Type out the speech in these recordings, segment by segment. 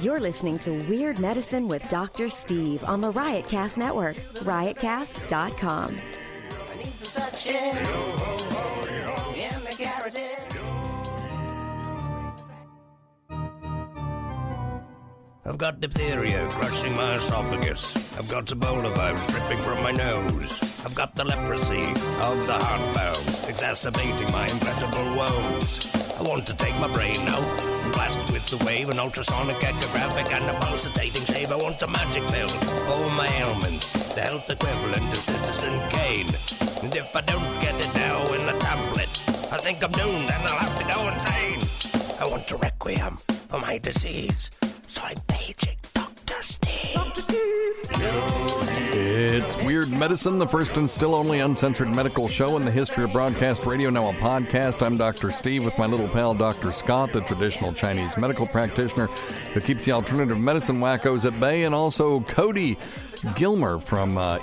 You're listening to Weird Medicine with Dr. Steve on the Riotcast Network, riotcast.com. I've got diphtheria crushing my esophagus. I've got Ebola vibes dripping from my nose. I've got the leprosy of the heart valve, exacerbating my incredible woes. I want to take my brain out and blast it with the wave, an ultrasonic echographic and a pulsating shave. I want a magic pill for all my ailments, the health equivalent of Citizen Kane. And if I don't get it now in a tablet, I think I'm doomed and I'll have to go insane. I want a requiem for my disease, so I'm paging Dr. Steve. Dr. It's Weird Medicine, the first and still only uncensored medical show in the history of broadcast radio, now a podcast. I'm Dr. Steve with my little pal, Dr. Scott, the traditional Chinese medical practitioner who keeps the alternative medicine wackos at bay, and also Cody Gilmer from uh.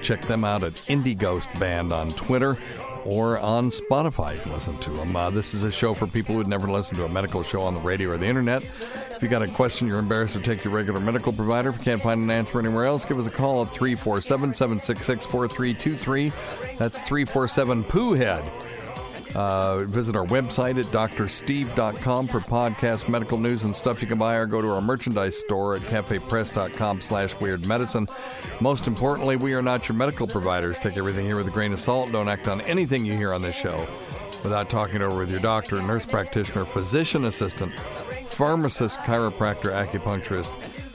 Check them out at Indie Ghost Band on Twitter or on Spotify. Can listen to them. Uh, this is a show for people who'd never listened to a medical show on the radio or the internet. If you got a question you're embarrassed to take your regular medical provider, if you can't find an answer anywhere else, give us a call at 347 766 4323. That's 347 Pooh Head. Uh, visit our website at drsteve.com for podcast, medical news, and stuff you can buy, or go to our merchandise store at cafepress.com slash weird medicine. Most importantly, we are not your medical providers. Take everything here with a grain of salt. Don't act on anything you hear on this show without talking it over with your doctor, nurse practitioner, physician assistant, pharmacist, chiropractor, acupuncturist,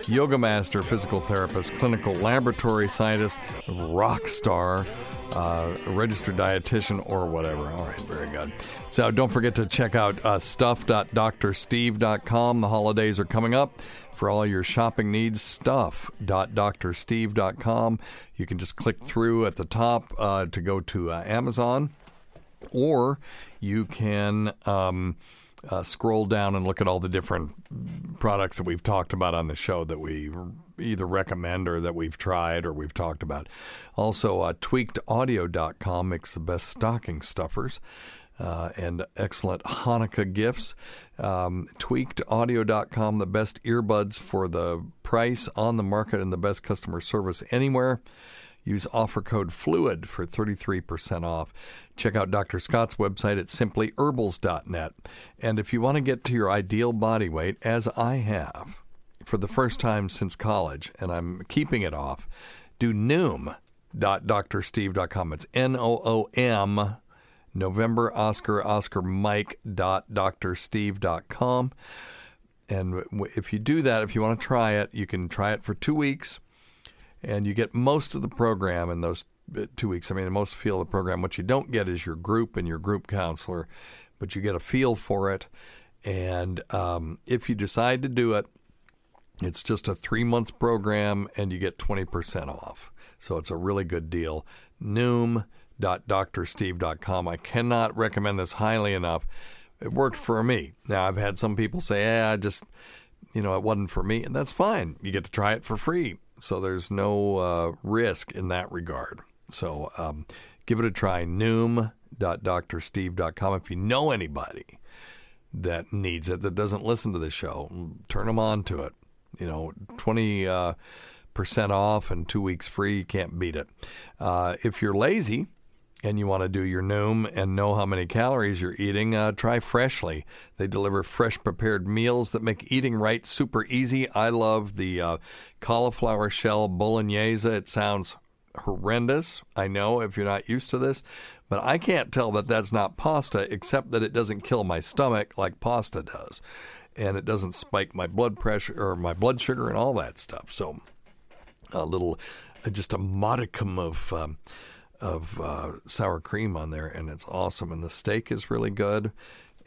yoga master, physical therapist, clinical laboratory scientist, rock star, uh, a registered dietitian, or whatever. All right, very good. So don't forget to check out uh, stuff.drsteve.com. The holidays are coming up. For all your shopping needs, stuff.drsteve.com. You can just click through at the top uh, to go to uh, Amazon, or you can. Um, uh, scroll down and look at all the different products that we've talked about on the show that we either recommend or that we've tried or we've talked about. Also, uh, tweakedaudio.com makes the best stocking stuffers. uh, and excellent Hanukkah gifts. Um, tweakedaudio.com, the best earbuds for the price on the market and the best customer service anywhere. Use offer code FLUID for 33% off. Check out Dr. Scott's website at simplyherbals.net. And if you want to get to your ideal body weight, as I have for the first time since college, and I'm keeping it off, do noom.drsteve.com. It's N O O M, November Oscar Oscar Mike dot drsteve.com. And if you do that, if you want to try it, you can try it for two weeks and you get most of the program in those uh, two weeks. I mean, most feel the program. What you don't get is your group and your group counselor, but you get a feel for it. And um, if you decide to do it, it's just a three month program and you get 20% off. So it's a really good deal. Noom.drsteve.com. I cannot recommend this highly enough. It worked for me. Now, I've had some people say, yeah, I just, you know, it wasn't for me. And that's fine. You get to try it for free. So there's no uh, risk in that regard. So um, give it a try. Noom.drsteve.com. If you know anybody that needs it, that doesn't listen to the show, turn them on to it. You know, 20 uh, percent off and two weeks free. You can't beat it. Uh, if you're lazy, and you want to do your Noom and know how many calories you're eating, uh, try Freshly. They deliver fresh prepared meals that make eating right super easy. I love the uh, cauliflower shell bolognese. It sounds horrendous. I know if you're not used to this, but I can't tell that that's not pasta, except that it doesn't kill my stomach like pasta does. And it doesn't spike my blood pressure or my blood sugar and all that stuff. So, a little, just a modicum of. Um, of uh, sour cream on there, and it's awesome. And the steak is really good.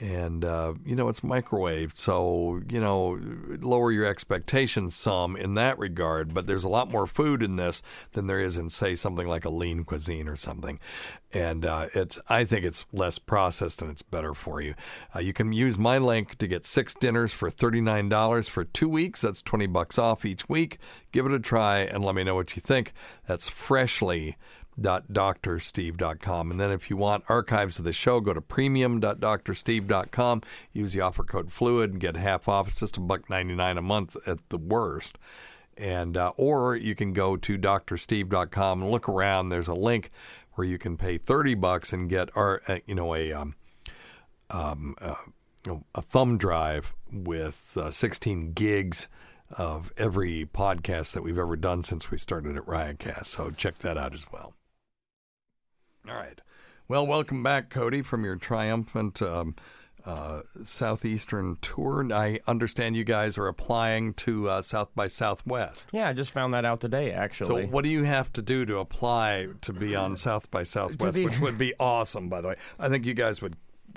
And, uh, you know, it's microwaved. So, you know, lower your expectations some in that regard. But there's a lot more food in this than there is in, say, something like a lean cuisine or something. And uh, it's, I think it's less processed and it's better for you. Uh, you can use my link to get six dinners for $39 for two weeks. That's 20 bucks off each week. Give it a try and let me know what you think. That's freshly premium.drsteve.com. And then if you want archives of the show, go to premium.drsteve.com. Use the offer code FLUID and get half off. It's just a buck 99 a month at the worst. And uh, or you can go to drsteve.com and look around. There's a link where you can pay 30 bucks and get our uh, you know a um, um, uh, a thumb drive with uh, 16 gigs of every podcast that we've ever done since we started at Riotcast. So check that out as well. All right. Well, welcome back, Cody, from your triumphant um, uh, southeastern tour. I understand you guys are applying to uh, South by Southwest. Yeah, I just found that out today, actually. So, what do you have to do to apply to be on South by Southwest, be... which would be awesome, by the way? I think you guys would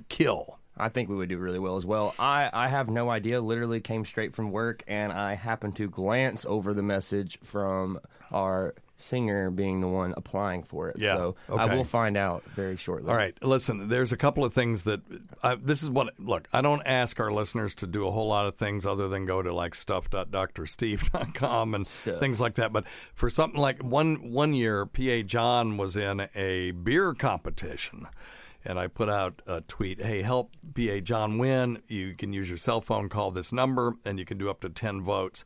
kill. I think we would do really well as well. I, I have no idea. Literally came straight from work, and I happened to glance over the message from our singer being the one applying for it. Yeah. So okay. I will find out very shortly. All right. Listen, there's a couple of things that I, this is what look. I don't ask our listeners to do a whole lot of things other than go to like stuff.drsteve.com and Stuff. things like that. But for something like one one year, PA John was in a beer competition. And I put out a tweet, hey, help PA John win. You can use your cell phone, call this number, and you can do up to 10 votes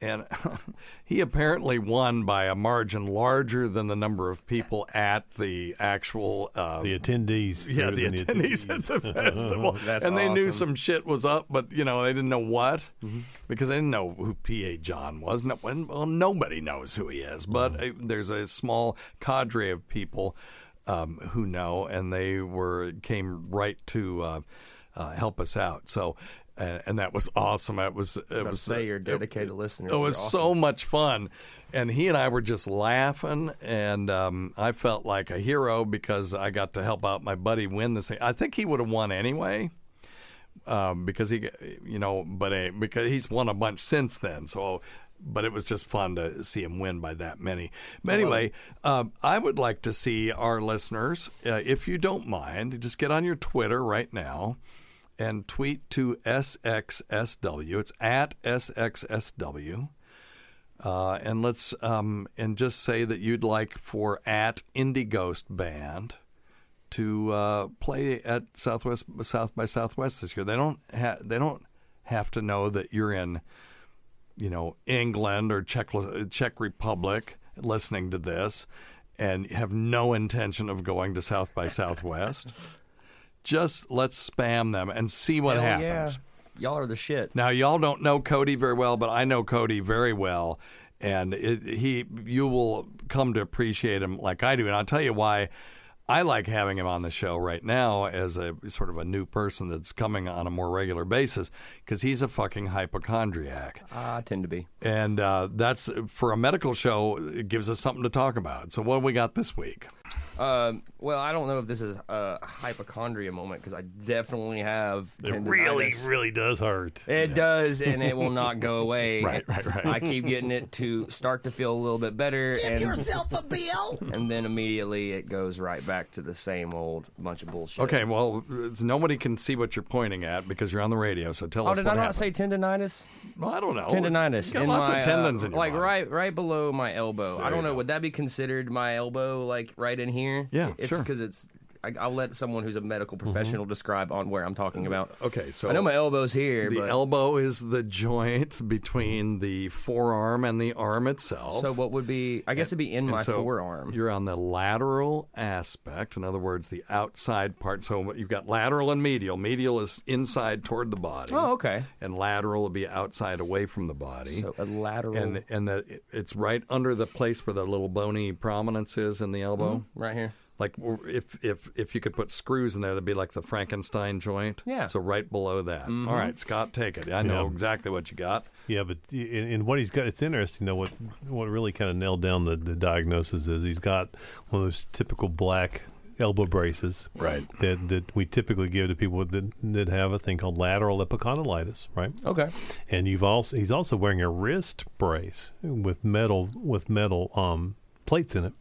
and he apparently won by a margin larger than the number of people at the actual uh, the attendees. Yeah, the attendees, the attendees, at the festival, That's and they awesome. knew some shit was up, but you know they didn't know what mm-hmm. because they didn't know who P.A. John was. No, well, nobody knows who he is, but Mm-hmm. uh, there's a small cadre of people um, who know, and they were came right to. Uh, uh, help us out. So and, and that was awesome. It was it was say your dedicated listeners. It was awesome. so much fun, and he and I were just laughing, and um, I felt like a hero because I got to help out my buddy win this thing. I think he would have won anyway. Um, because he, you know, but uh, because he's won a bunch since then, so but it was just fun to see him win by that many. But anyway, uh, I would like to see our listeners, uh, if you don't mind, just get on your Twitter right now and tweet to SXSW. It's at SXSW. Uh, and let's um, and just say that you'd like for at Indie Ghost Band to uh, play at Southwest South by Southwest this year. They don't ha- they don't have to know that you're in, you know, England or Czech Czech Republic listening to this, and have no intention of going to South by Southwest. Just let's spam them and see what Hell happens. yeah. Y'all are the shit. Now, y'all don't know Cody very well, but I know Cody very well, and it, he, you will come to appreciate him like I do. And I'll tell you why I like having him on the show right now as a sort of a new person that's coming on a more regular basis because he's a fucking hypochondriac, I tend to be. and uh, that's for a medical show. It gives us something to talk about. So, what do we got this week? Um, well, I don't know if this is a hypochondria moment because I definitely have. It really, tendinitis. really does hurt. It does, and it will not go away. Right, right, right. I keep getting it to start to feel a little bit better, and yourself a bill. and then immediately it goes right back to the same old bunch of bullshit. Okay, well, nobody can see what you're pointing at because you're on the radio. So tell Oh, us. did what I not happened. say tendinitis? Well, I don't know. Tendinitis. You got in lots my, of tendons uh, in your like body. right, right below my elbow. There I don't know. go. Would that be considered my elbow, like right in here? Yeah, it's sure. Because it's. I, I'll let someone who's a medical mm-hmm. professional describe on where I'm talking about. Okay, so I know my elbow's here, The but elbow is the joint between the forearm and the arm itself. so what would be? I guess it'd be in my so forearm. You're on the lateral aspect. In other words, the outside part. So you've got lateral and medial. Medial is inside toward the body. Oh, okay. And lateral will be outside away from the body. So a lateral, and and the, it's right under the place where the little bony prominence is in the elbow. Mm-hmm. right here. Like if if if you could put screws in there, that'd be like the Frankenstein joint. Yeah. So right below that. Mm-hmm. All right, Scott, take it. I know Yeah. exactly what you got. Yeah, but in, in what he's got, it's interesting though. What what really kind of nailed down the, the diagnosis is he's got one of those typical black elbow braces, Right. That that we typically give to people that that have a thing called lateral epicondylitis, right? Okay. And you've also he's also wearing a wrist brace with metal with metal um, plates in it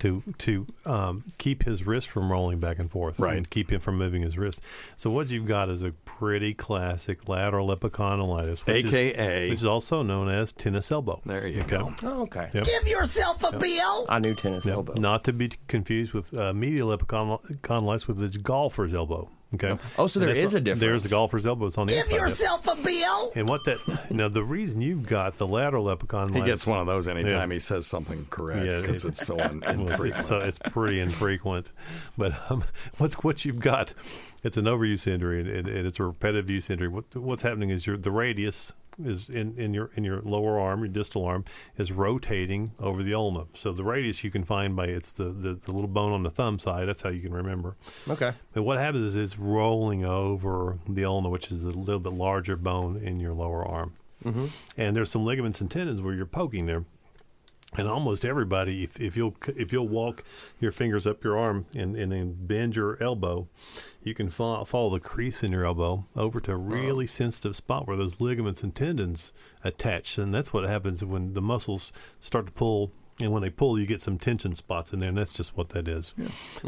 to to um, keep his wrist from rolling back and forth Right. and keep him from moving his wrist. So what you've got is a pretty classic lateral epicondylitis, which is- AKA. which is also known as tennis elbow. There you Okay. go. Oh, okay. Yep. Give yourself a bill. I knew tennis Yep. elbow. Not to be confused with uh, medial epicondylitis, with the golfer's elbow. Okay. Oh, so there is there that's is a difference. There's the golfer's elbow. It's on the Give inside. Yep. yourself a bill. And what that now the reason you've got the lateral epicondylitis He gets one of those anytime Yeah. he says something correct Yeah, because it- it's so un- it's, infrequent. it's, so, it's pretty infrequent, but um, what's what you've got? It's an overuse injury, and, and, and it's a repetitive use injury. What, what's happening is your the radius is in, in your in your lower arm, your distal arm, is rotating over the ulna. So the radius you can find by it's the, the, the little bone on the thumb side. That's how you can remember. Okay. But what happens is it's rolling over the ulna, which is a little bit larger bone in your lower arm. Mm-hmm. And there's some ligaments and tendons where you're poking there. And almost everybody, if, if you'll if you'll walk your fingers up your arm and, and then bend your elbow, you can follow, follow the crease in your elbow over to a really sensitive spot where those ligaments and tendons attach, and that's what happens when the muscles start to pull. And when they pull, you get some tension spots in there, and that's just what that is.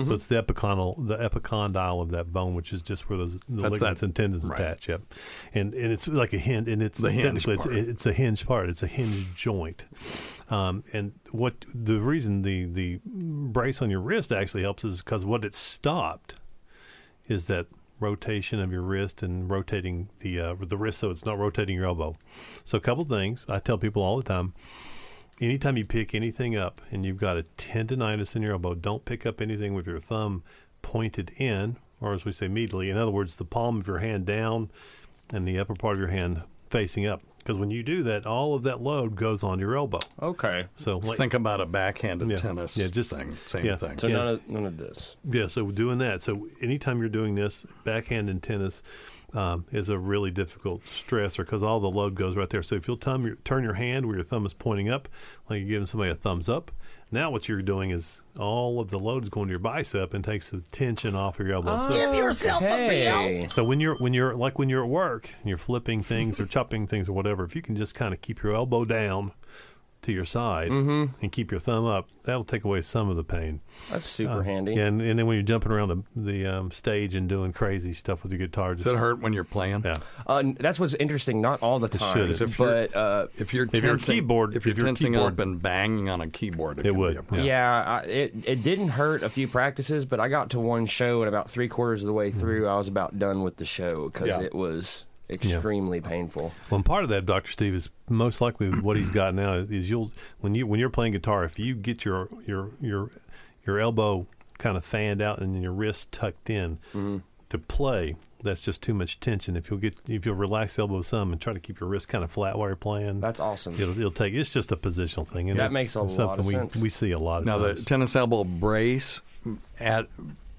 So it's the epicondyle, the epicondyle of that bone, which is just where those the That's ligaments that- and tendons right. attach. Yep, and and it's like a hinge, and it's The technically it's, part. it's a hinge part. It's a hinge joint. Um, and what the reason the the brace on your wrist actually helps is because what it stopped is that rotation of your wrist and rotating the uh, the wrist so it's not rotating your elbow. So a couple things I tell people all the time. Anytime you pick anything up and you've got a tendonitis in your elbow, don't pick up anything with your thumb pointed in, or as we say, medially. In other words, the palm of your hand down and the upper part of your hand facing up. Because when you do that, all of that load goes on your elbow. Okay. So Just like- think about a backhanded Yeah. tennis Yeah, just- thing. Same yeah. thing. So Yeah. none of none of this. Yeah, so doing that. So anytime you're doing this, backhand in tennis um, is a really difficult stressor because all the load goes right there. So if you'll thumb your, turn your hand where your thumb is pointing up, like you're giving somebody a thumbs up, now what you're doing is all of the load is going to your bicep and takes the tension off of your elbow. So, Give yourself a bill. Okay. so when you're when you're like when you're at work and you're flipping things or chopping things or whatever, if you can just kind of keep your elbow down to your side Mhm. and keep your thumb up, that'll take away some of the pain. That's super Uh, handy. And and then when you're jumping around the the um, stage and doing crazy stuff with your guitar, Does it hurt when you're playing? Yeah. Uh, that's what's interesting. Not all the time, should. If but uh, If you're If you're a keyboard- if you're if you're tensing keyboard- up and banging on a keyboard, it, It would, Be a problem. yeah, I, it it didn't hurt a few practices, but I got to one show and about three quarters of the way through, I was about done with the show because Yeah. it was extremely painful. Well, and part of that, Doctor Steve, is most likely what he's got now is you'll when you when you're playing guitar, if you get your your your your elbow kind of fanned out and your wrist tucked in Mm-hmm. to play, that's just too much tension. If you'll get if you'll relax the elbow some and try to keep your wrist kind of flat while you're playing, That's awesome. it'll, it'll take. It's just a positional thing, and That makes a lot something of we, sense. We see a lot of Now the tennis elbow brace at,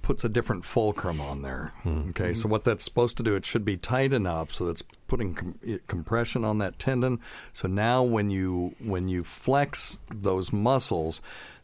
puts a different fulcrum on there. Hmm. Okay, so what that's supposed to do, it should be tight enough so that's putting com- compression on that tendon. So now when you when you flex those muscles,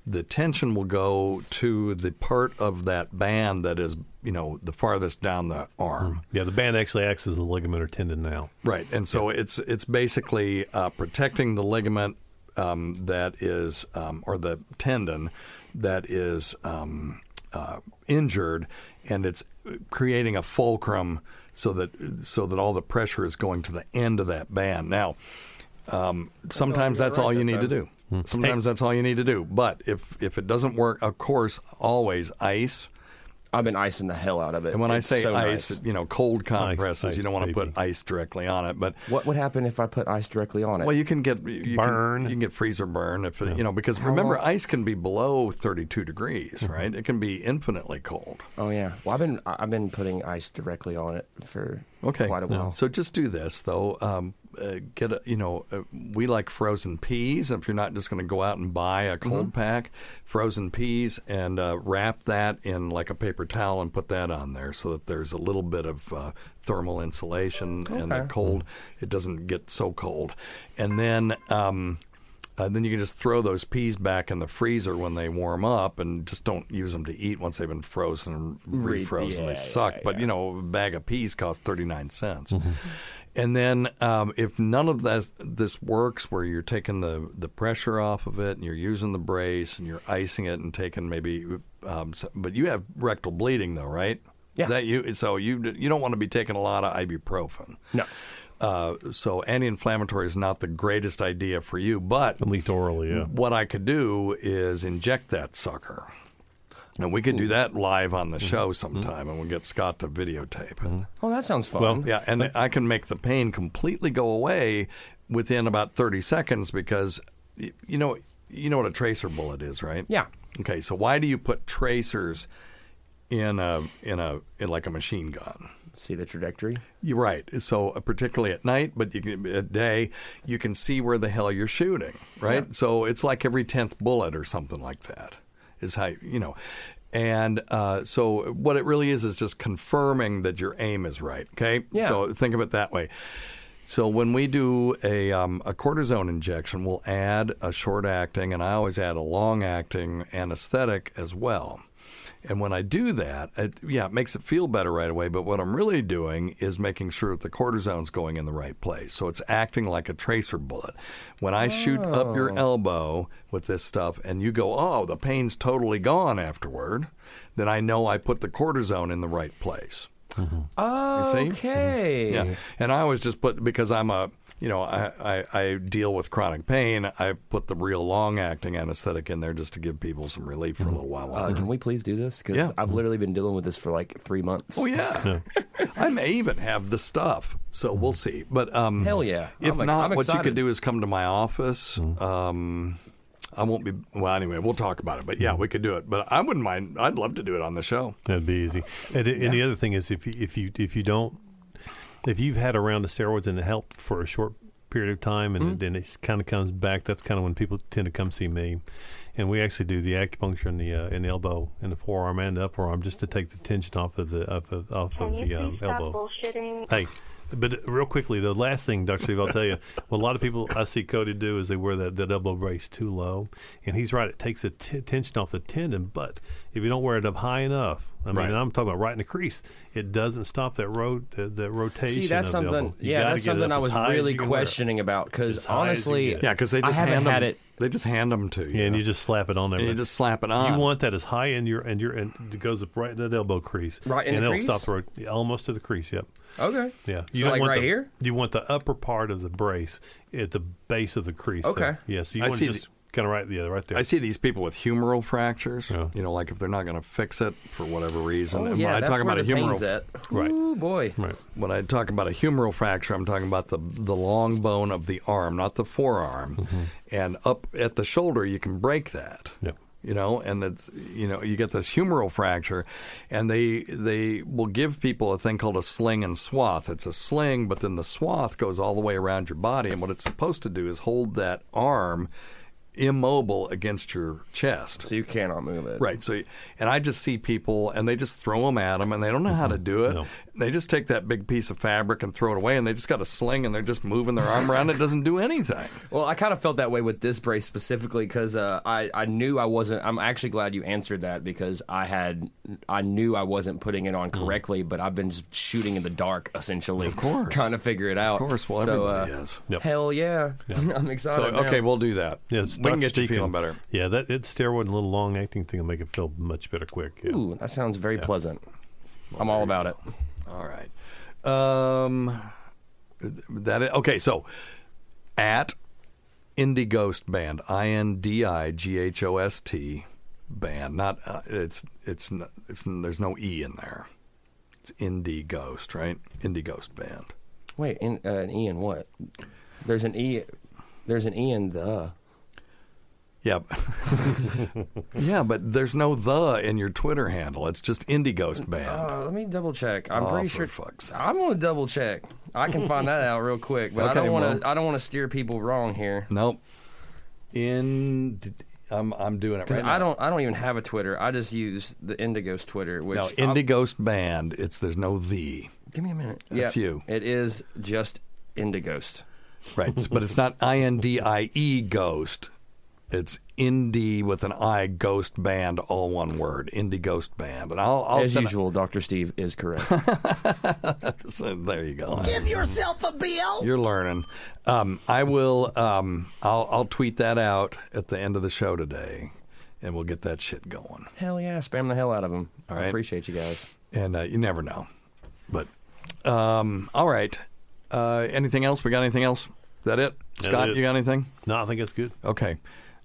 the tension will go to the part of that band that is you know the farthest down the arm. yeah, the band actually acts as a ligament or tendon now. Right, and so it's it's basically uh, protecting the ligament um, that is, um, or the tendon that is um, uh, injured, and it's creating a fulcrum so that so that all the pressure is going to the end of that band. Now, um, sometimes that's right all you that need to do. Sometimes that's all you need to do. But if if it doesn't work, of course, always ice. I've been icing the hell out of it. And when I say so ice, nice. you know, cold compresses. ice, you don't want to put ice directly on it, but what would happen if I put ice directly on it? well, you can get you Burn. Can, you can get freezer burn if you know because remember long- ice can be below 32 degrees, Mm-hmm. right? It can be infinitely cold. oh yeah. Well, I've been I've been putting ice directly on it for Okay. quite a while. So just do this though. Um, uh, get a, you know, uh, we like frozen peas. If you're not just going to go out and buy a cold Mm-hmm. pack, frozen peas, and uh, wrap that in like a paper towel and put that on there so that there's a little bit of uh, thermal insulation and the cold it doesn't get so cold. And then. Um, uh, then you can just throw those peas back in the freezer when they warm up, and just don't use them to eat once they've been frozen and refrozen. yeah, they suck, yeah, but you know, a bag of peas costs thirty nine cents. Mm-hmm. And then um, if none of that this works, where you're taking the the pressure off of it and you're using the brace and you're icing it and taking maybe, um, so- but you have rectal bleeding though, right? Yeah. Is that you? So you you don't want to be taking a lot of ibuprofen. No. Uh, so anti-inflammatory is not the greatest idea for you, but At least orally, yeah. what I could do is inject that sucker. And we could do that live on the Mm-hmm. show sometime, and we'll get Scott to videotape it. Oh, that sounds fun. Well, Yeah, and I can make the pain completely go away within about 30 seconds because you know you know what a tracer bullet is, right? Yeah. Okay, so why do you put tracers in a in a in like a machine gun? See the trajectory. You're right. So uh, particularly at night, but you can, at day, you can see where the hell you're shooting, right? So it's like every tenth bullet or something like that. Is how you know. And uh, so what it really is is just confirming that your aim is right. Okay. Yeah. So think of it that way. So when we do a um, a cortisone injection, we'll add a short acting, and I always add a long acting anesthetic as well. And when I do that, it, yeah, it makes it feel better right away. But what I'm really doing is making sure that the cortisone's going in the right place. So it's acting like a tracer bullet. When I shoot up your oh. elbow with this stuff and you go, oh, the pain's totally gone afterward, then I know I put the cortisone in the right place. Mm-hmm. You see? Mm-hmm. Okay. Yeah, and I always just put because I'm a you know I, I, I deal with chronic pain. I put the real long acting anesthetic in there just to give people some relief for a little while. Uh, can we please do this? Because Yeah. I've literally been dealing with this for like three months. Oh yeah, I may even have the stuff, so we'll see. But um, Hell yeah. If I'm- not, I'm what you could do is come to my office. Um, I won't be well. Anyway, we'll talk about it. But yeah, we could do it. But I wouldn't mind. I'd love to do it on the show. That'd be easy. And, and the other thing is, if you if you if you don't, if you've had a round of steroids and it helped for a short period of time, and then it kind of comes back, that's kind of when people tend to come see me. And we actually do the acupuncture in the uh, in the elbow, in the forearm, and the upper arm, just to take the tension off of the off of, off Can of you the um, please stop elbow. bullshitting? Hey, but real quickly, the last thing, Dr. Steve, I'll tell you, what a lot of people I see Cody do is they wear that, that elbow brace too low. And he's right, it takes the t- tension off the tendon. But if you don't wear it up high enough, I mean, Right. I'm talking about right in the crease, it doesn't stop that road, that, that rotation. See, that's of the something. elbow. You Yeah, gotta that's something I was really you can wear it. questioning about because As high as you honestly. Yeah, because they I just haven't hand had them, it. They just hand them to you. Yeah, and you just slap it on there. And you just slap it on. You want that as high in your and your and it goes up right in that elbow crease, Right in and the it'll crease? stop the rot- almost to the crease. Yep. Okay. Yeah. So like want right the, here? You want the upper part of the brace at the base of the crease. Okay. there. Yeah. So you I want see to just kind of right, yeah, right there. I see these people with humeral fractures. You know, like if they're not going to fix it for whatever reason. Oh, yeah, when I that's talk where about a humeral, pain's at. right? Ooh, boy. Right. When I talk about a humeral fracture, I'm talking about the the long bone of the arm, not the forearm. Mm-hmm. And up at the shoulder, you can break that. Yep. You know, and it's you know you get this humeral fracture, and they they will give people a thing called a sling and swath. It's a sling, but then the swath goes all the way around your body, and what it's supposed to do is hold that arm immobile against your chest. So you cannot move it. Right. So, and I just see people, and they just throw them at them, and they don't know how to mm-hmm. do it. No. They just take that big piece of fabric and throw it away, and they just got a sling, and they're just moving their arm around. It doesn't do anything. Well, I kind of felt that way with this brace specifically because uh, I I knew I wasn't. I'm actually glad you answered that because I had I knew I wasn't putting it on correctly, but I've been just shooting in the dark essentially. Of course. trying to figure it out. Of course. Well, so, everybody uh, is. Yep. Hell yeah, I'm So, excited. now. okay, we'll do that. Yes, we can Dr. get you Steve feeling better. Yeah, that it's steroid and a little long acting thing will make it feel much better quick. Yeah. Ooh, that sounds very pleasant. I'm all about it. All right. Um, that okay. So at Indie Ghost Band, I N D I G H O S T band. Not uh, it's it's it's there's no e in there. It's Indie Ghost, right? Indie Ghost Band. Wait, in, uh, an E in what? There's an E. There's an E in the. Yeah, yeah, but there's no the in your Twitter handle. It's just Indie Ghost Band. Uh, let me double check. I'm Oh, pretty sure. fuck's. I'm gonna double check. I can find that out real quick, but I don't want to. well- I don't want to steer people wrong here. Nope. In I'm I'm doing it right I now. don't. I don't even have a Twitter. I just use the Indighost Twitter. Which no, Indie Ghost Band. It's there's no the. Give me a minute. That's Yeah, you. It is just Indighost. Right, but it's not I N D I E Ghost. It's Indie with an I Ghost Band, all one word. Indie Ghost Band, and I'll, I'll As usual, Doctor Steve is correct. so there you go. Give yourself a bill. You're learning. Um, I will. Um, I'll, I'll tweet that out at the end of the show today, and we'll get that shit going. hell yeah! Spam the hell out of them. All I appreciate you guys. And uh, you never know. But um, all right. Uh, anything else? We got anything else? Is that it? That's Scott, it. you got anything? No, I think it's good. Okay.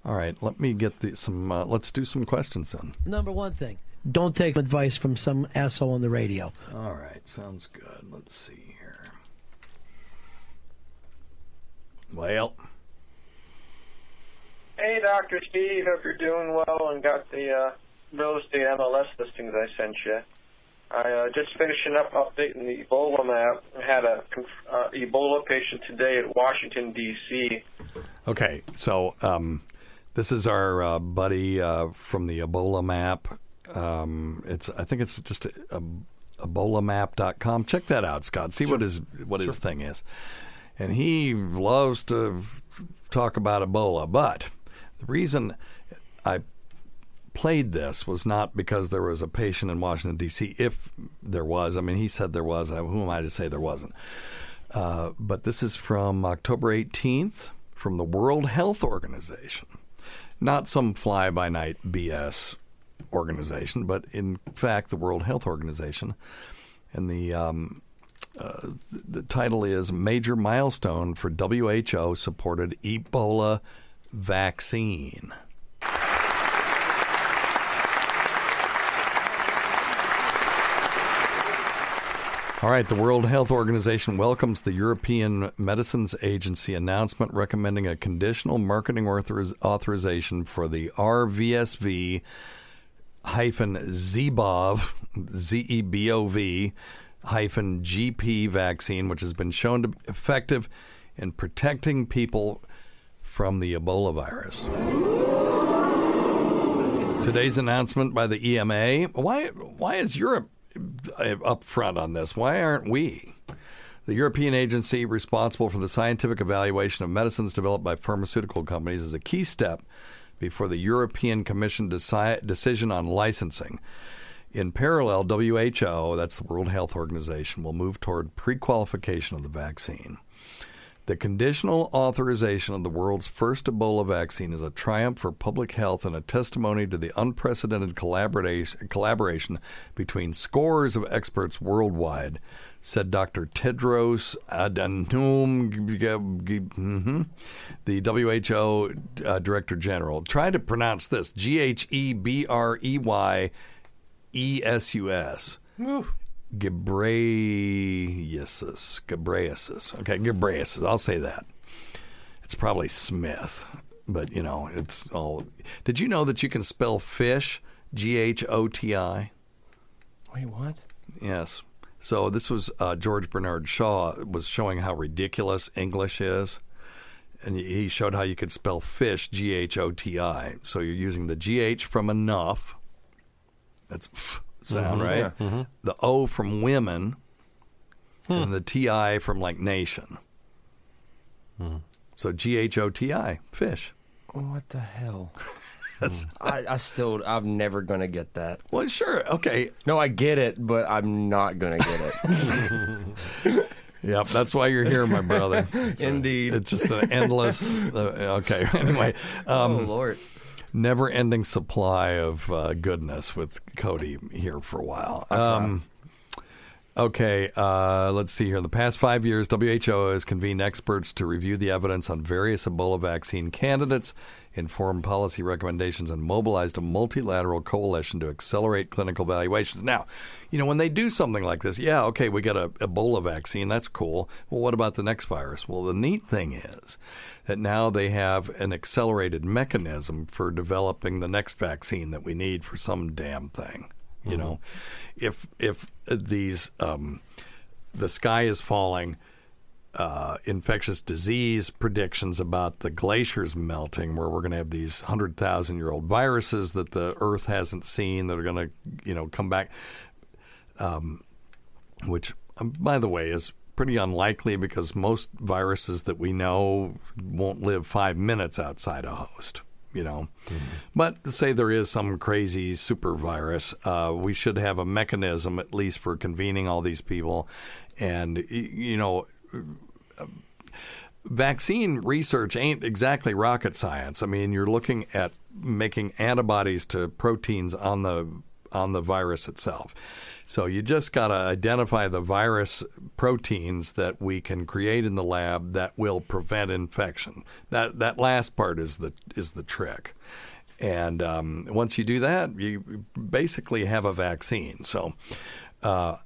All right. Let me get the, some. Uh, let's do some questions then. Number one thing don't take advice from some asshole on the radio. All right. Sounds good. Let's see here. Well, Hey, Dr. Steve. Hope you're doing well and got the uh, real estate MLS listings I sent you. I uh, just finishing up updating the Ebola map. I had a uh, Ebola patient today at Washington, D.C. okay. So um, this is our uh, buddy uh, from the Ebola map. Um, it's. I think it's just a, a, EbolaMap.com. Check that out, Scott. See what his what his thing is. And he loves to talk about Ebola, but the reason I played this was not because there was a patient in Washington D.C. If there was, I mean, he said there was. Who am I to say there wasn't? Uh, but this is from October 18th from the World Health Organization, not some fly by night BS organization, but in fact the World Health Organization, and the um, uh, th- the title is Major Milestone for WHO Supported Ebola Vaccine. All right, the World Health Organization welcomes the European Medicines Agency announcement recommending a conditional marketing authoriz- authorization for the RVSV hyphen ZEBOV, Z E B O V hyphen GP vaccine, which has been shown to be effective in protecting people from the Ebola virus. Today's announcement by the EMA. Why? Why is Europe Uh, up front on this? Why aren't we? The European agency responsible for the scientific evaluation of medicines developed by pharmaceutical companies is a key step before the European Commission deci- decision on licensing. In parallel, WHO, that's the World Health Organization, will move toward pre qualification of the vaccine. The conditional authorization of the world's first Ebola vaccine is a triumph for public health and a testimony to the unprecedented collaboration, between scores of experts worldwide, said Dr. Tedros Adhanom, mhm, the WHO uh, Director General. Try to pronounce this G H E B R E Y E S U S. Ghebreyesus. Ghebreyesus. Okay, Ghebreyesus. I'll say that. It's probably Smith, but you know, it's all. Did you know that you can spell fish G H O T I? Wait, what? Yes. So this was uh, George Bernard Shaw was showing how ridiculous English is, and he showed how you could spell fish G H O T I. So you're using the G H from enough. That's sound Mhm, right. yeah. Mhm. The O from women, and the T I from like nation. So G H O T I fish. What the hell? That's I, I still, I'm never gonna get that. Well, sure, okay. No, I get it, but I'm not gonna get it. Yep, that's why you're here, my brother. Indeed. It's just an endless. Uh, okay, anyway. Um, oh Lord. Never ending supply of uh, goodness with Cody here for a while. Um, okay, uh, let's see here. In the past five years, WHO has convened experts to review the evidence on various Ebola vaccine candidates, inform policy recommendations, and mobilized a multilateral coalition to accelerate clinical evaluations. Now, you know, when they do something like this, yeah, okay, we got a Ebola vaccine. That's cool. Well, what about the next virus? Well, the neat thing is that now they have an accelerated mechanism for developing the next vaccine that we need for some damn thing. You know, if if these um, the sky is falling, uh, infectious disease predictions about the glaciers melting, where we're going to have these hundred thousand year old viruses that the Earth hasn't seen that are going to you know come back, um, which um, by the way is pretty unlikely because most viruses that we know won't live five minutes outside a host you know. But say there is some crazy super virus, uh, we should have a mechanism at least for convening all these people. And, you know, vaccine research ain't exactly rocket science. I mean, you're looking at making antibodies to proteins on the on the virus itself. So you just got to identify the virus proteins that we can create in the lab that will prevent infection. That that last part is the is the trick. And um, once you do that, you basically have a vaccine. So, uh,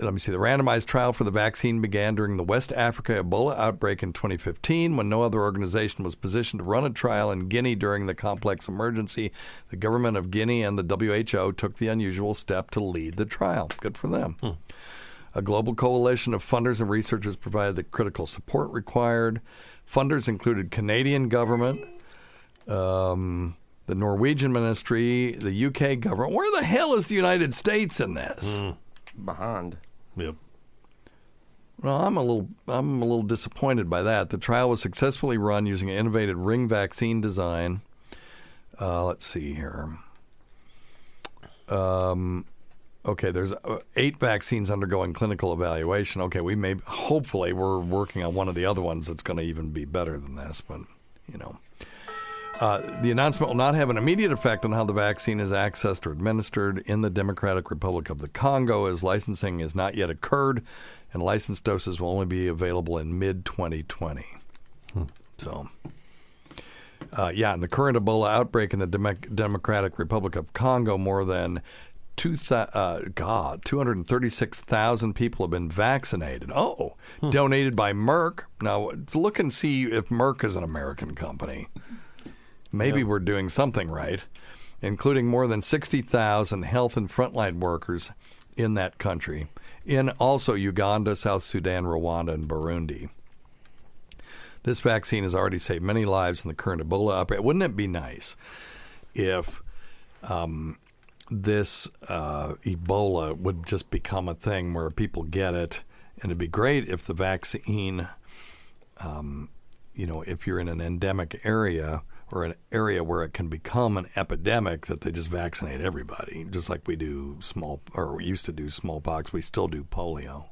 let me see. The randomized trial for the vaccine began during the West Africa Ebola outbreak in 2015 when no other organization was positioned to run a trial in Guinea during the complex emergency. The government of Guinea and the WHO took the unusual step to lead the trial. Good for them. A global coalition of funders and researchers provided the critical support required. Funders included Canadian government, um, the Norwegian ministry, the UK government. Where the hell is the United States in this? Behind. Yep. Well, I'm a little I'm a little disappointed by that. The trial was successfully run using an innovative ring vaccine design. Uh, let's see here. Um, okay, there's uh, eight vaccines undergoing clinical evaluation. Okay, we may hopefully we're working on one of the other ones that's going to even be better than this, but you know. Uh, the announcement will not have an immediate effect on how the vaccine is accessed or administered in the Democratic Republic of the Congo, as licensing has not yet occurred, and licensed doses will only be available in mid 2020. So, uh, yeah, in the current Ebola outbreak in the Demo- Democratic Republic of Congo, more than two thou- uh, God, 236,000 people have been vaccinated. Oh, donated by Merck. Now, let's look and see if Merck is an American company. Maybe we're doing something right, including more than 60,000 health and frontline workers in that country, in also Uganda, South Sudan, Rwanda, and Burundi. This vaccine has already saved many lives in the current Ebola outbreak. Wouldn't it be nice if um, this uh, Ebola would just become a thing where people get it? And it'd be great if the vaccine, um, you know, if you're in an endemic area or an area where it can become an epidemic, that they just vaccinate everybody, just like we do small or we used to do smallpox. We still do polio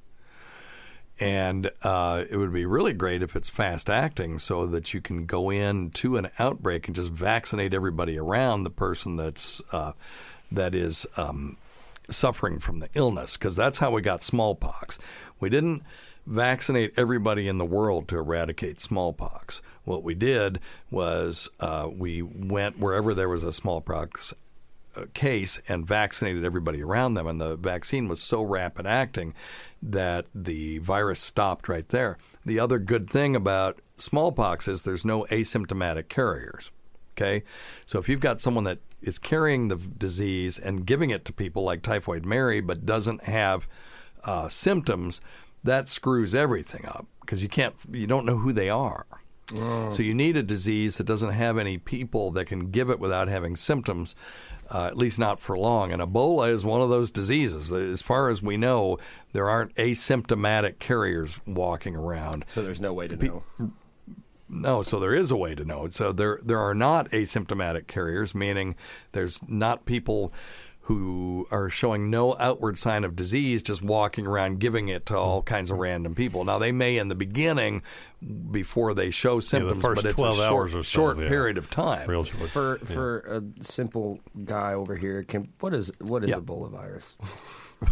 And uh, it would be really great if it's fast acting so that you can go in to an outbreak and just vaccinate everybody around the person that's uh, that is um, suffering from the illness because that's how we got smallpox. We didn't vaccinate everybody in the world to eradicate smallpox. What we did was uh, we went wherever there was a smallpox uh, case and vaccinated everybody around them, and the vaccine was so rapid acting that the virus stopped right there. The other good thing about smallpox is there's no asymptomatic carriers. Okay, so if you've got someone that is carrying the disease and giving it to people like Typhoid Mary, but doesn't have uh, symptoms, that screws everything up because you can't, you don't know who they are. Oh. So you need a disease that doesn't have any people that can give it without having symptoms, uh, at least not for long. And Ebola is one of those diseases. As far as we know, there aren't asymptomatic carriers walking around. So there's no way to know. No, so there is a way to know. So there there are not asymptomatic carriers, meaning there's not people who are showing no outward sign of disease just walking around giving it to hmm. all kinds of random people. Now they may in the beginning before they show symptoms, first but it's 12 a short, hours or so, short yeah. period of time. Real short. For for a simple guy over here, can what is what is Yeah. Ebola virus?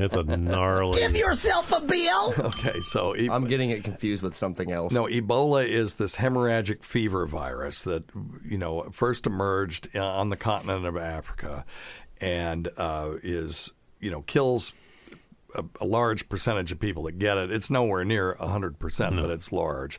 It's a gnarly. Give yourself a bill. Okay, so e- I'm getting it confused with something else. No, Ebola is this hemorrhagic fever virus that you know first emerged uh, on the continent of Africa, and uh, is you know kills a, a large percentage of people that get it. It's nowhere near hundred percent, but it's large.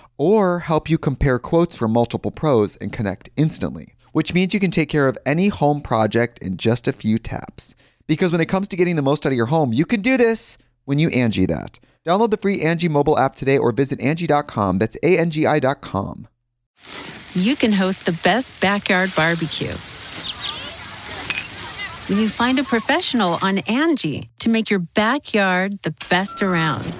or help you compare quotes from multiple pros and connect instantly, which means you can take care of any home project in just a few taps. Because when it comes to getting the most out of your home, you can do this when you Angi that. Download the free Angi mobile app today or visit Angi.com. That's A N G I.com. you can host the best backyard barbecue. When you find a professional on Angi to make your backyard the best around.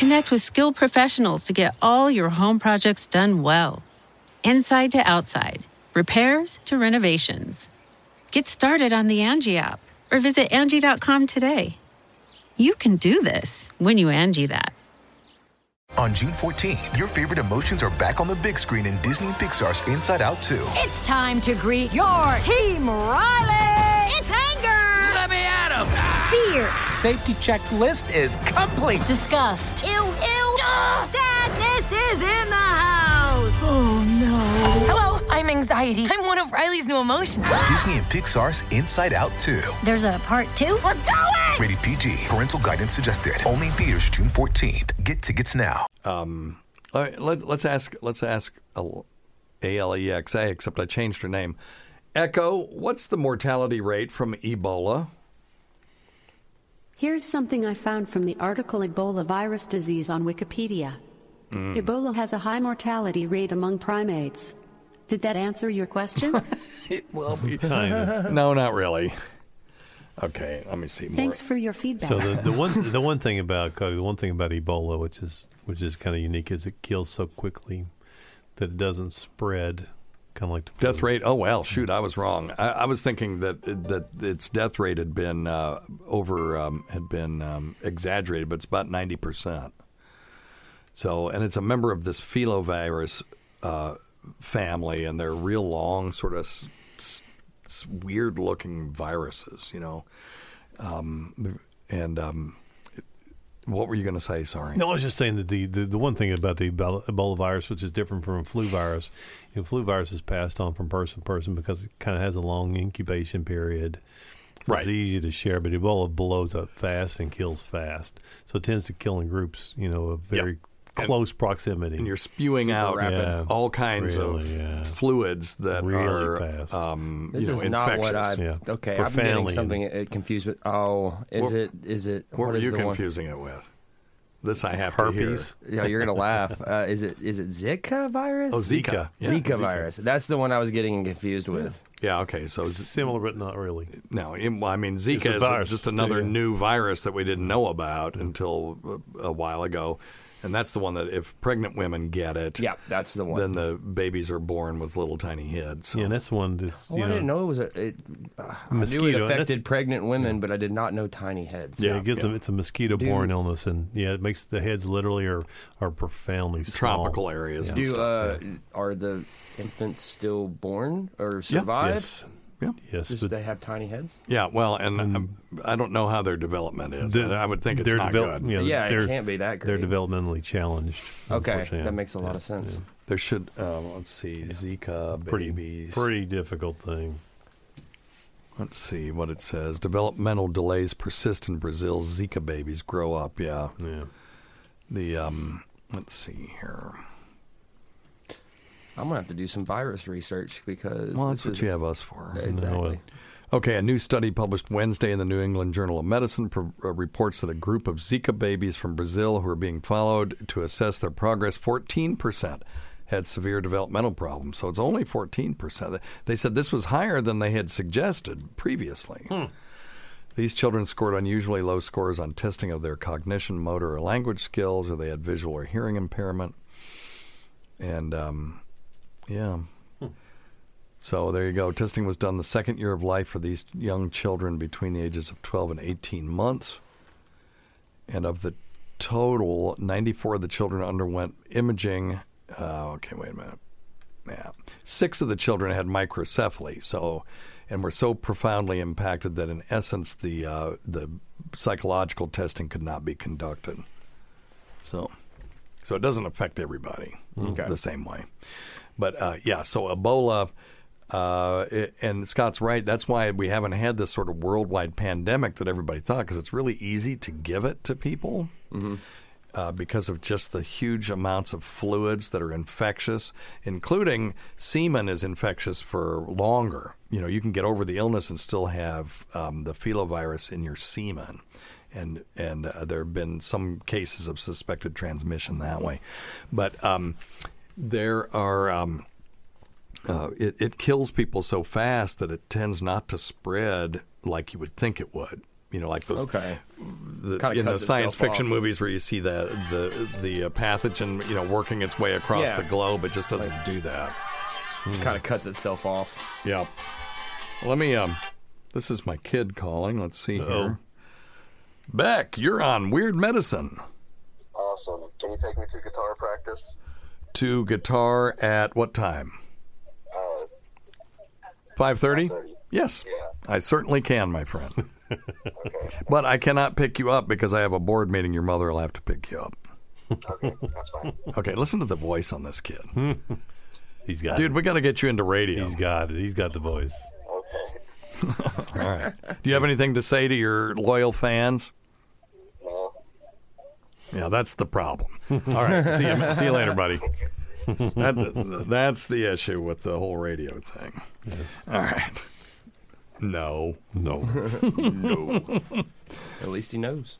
Connect with skilled professionals to get all your home projects done well. Inside to outside, repairs to renovations. Get started on the Angi app or visit Angi.com today. You can do this when you Angi that. On June 14th, your favorite emotions are back on the big screen in Disney and Pixar's Inside Out 2. It's time to greet your team, Riley. It's Hanger. Fear. Safety checklist is complete. Disgust. Ew, ew. Sadness is in the house. Oh no. Hello, I'm anxiety. I'm one of Riley's new emotions. Disney and Pixar's Inside Out 2. There's a part two. We're going. Rated PG. Parental guidance suggested. Only in theaters June 14th. Get tickets now. Um, all right, let, let's ask. Let's ask A L E X A. Except I changed her name. Echo. What's the mortality rate from Ebola? Here's something I found from the article Ebola virus disease on Wikipedia. Mm. Ebola has a high mortality rate among primates. Did that answer your question? well, Kinda. no, not really. Okay, let me see more. Thanks for your feedback. So the, the one the one thing about the one thing about Ebola, which is which is kind of unique, is it kills so quickly that it doesn't spread, kind of like. Death rate? Oh well, shoot, I was wrong. I, I was thinking that that its death rate had been uh, over um, had been um, exaggerated, but it's about ninety percent. So, and it's a member of this filovirus uh, family, and they're real long, sort of s- s- s- weird-looking viruses, you know. Um, and um, what were you going to say? Sorry. No, I was just saying that the, the, the one thing about the Ebola virus, which is different from a flu virus, you know, flu virus is passed on from person to person because it kind of has a long incubation period. So Right. It's easy to share, but Ebola blows up fast and kills fast. So it tends to kill in groups, you know, of very And- close proximity. and you're spewing Super out rapid. all kinds of yeah. fluids that Really are fast. Um, This you know, is infectious. not what I. Yeah. Okay, I'm getting something confused with. Oh, is What- it? Is it? What, were is you the one- confusing it with? This I have Herpes? to hear. Yeah, you're gonna laugh. Uh, is it? Is it Zika virus? Oh, Zika. Yeah, Zika Zika. virus. That's the one I was getting confused with. Yeah. Okay. So z- Similar, but not really. no, well, I mean Zika is virus, just another yeah. new virus that we didn't know about until a, a while ago, and that's the one that if pregnant women get it, Yeah, that's the one. then the babies are born with little tiny heads. Yeah, and that's one that's, Oh, you I know, didn't know it was a. It, uh, I knew Mosquito, it affected pregnant women, but I did not know tiny heads. Yeah, it gives them. It's a mosquito-borne Do- illness, and yeah, it makes the heads literally are are profoundly small. Tropical areas. Yeah. Do stuff, uh, are the infants still born or survive? Yes. Yeah. Yes. Just but they have tiny heads. Yeah, well, and um, I don't know how their development is. the- I would think it's not develop- good. you know, Yeah, it can't be that good. They're developmentally challenged. Okay, that makes a lot Yeah, of sense. There should, uh, let's see, Zika Pretty, babies. pretty difficult thing. Let's see what it says. Developmental delays persist in Brazil. Zika babies grow up. Yeah. Yeah. The um, let's see here. I'm gonna have to do some virus research because Well, this that's what is you have us for. exactly. Okay, a new study published Wednesday in the New England Journal of Medicine pro- uh, reports that a group of Zika babies from Brazil who are being followed to assess their progress, 14% had severe developmental problems. So it's only 14%. They said this was higher than they had suggested previously. These children scored unusually low scores on testing of their cognition, motor, or language skills, or they had visual or hearing impairment. And um, yeah. So there you go. Testing was done the second year of life for these young children between the ages of 12 and 18 months. And of the total, 94 of the children underwent imaging. Uh, okay, wait a minute. Yeah. Six of the children had microcephaly, so and were so profoundly impacted that in essence the uh, the psychological testing could not be conducted. So so it doesn't affect everybody Okay. the same way. But uh, yeah, so Ebola, uh, it, and Scott's right. That's why we haven't had this sort of worldwide pandemic that everybody thought, because it's really easy to give it to people. Uh, because of just the huge amounts of fluids that are infectious, including semen is infectious for longer. You know, you can get over the illness and still have um, the filovirus in your semen and and uh, there have been some cases of suspected transmission that way, but um, there are. Um, uh, it, it kills people so fast that it tends not to spread like you would think it would. You know, like those Okay. the, Kinda in the science fiction off. movies where you see the the the uh, pathogen, you know, working its way across Yeah. the globe. It just doesn't Like- do that. It kind of cuts itself off. Yeah. Let me. Um, this is my kid calling. Let's see Uh-oh. here. Beck, you're on Weird Medicine. Awesome. Can you take me to guitar practice? To guitar at what time? Uh, Five thirty. Yes, I certainly can, my friend. But I cannot pick you up because I have a board meeting. Your mother will have to pick you up. Okay, that's fine. Okay, listen to the voice on this kid. He's got Dude, it. we got to get you into radio. He's got it. He's got the voice. Okay. All right. Do you have anything to say to your loyal fans? No. Yeah, that's the problem. All right. See you, see you later, buddy. That, that's the issue with the whole radio thing. All right. No. No. no. At least he knows.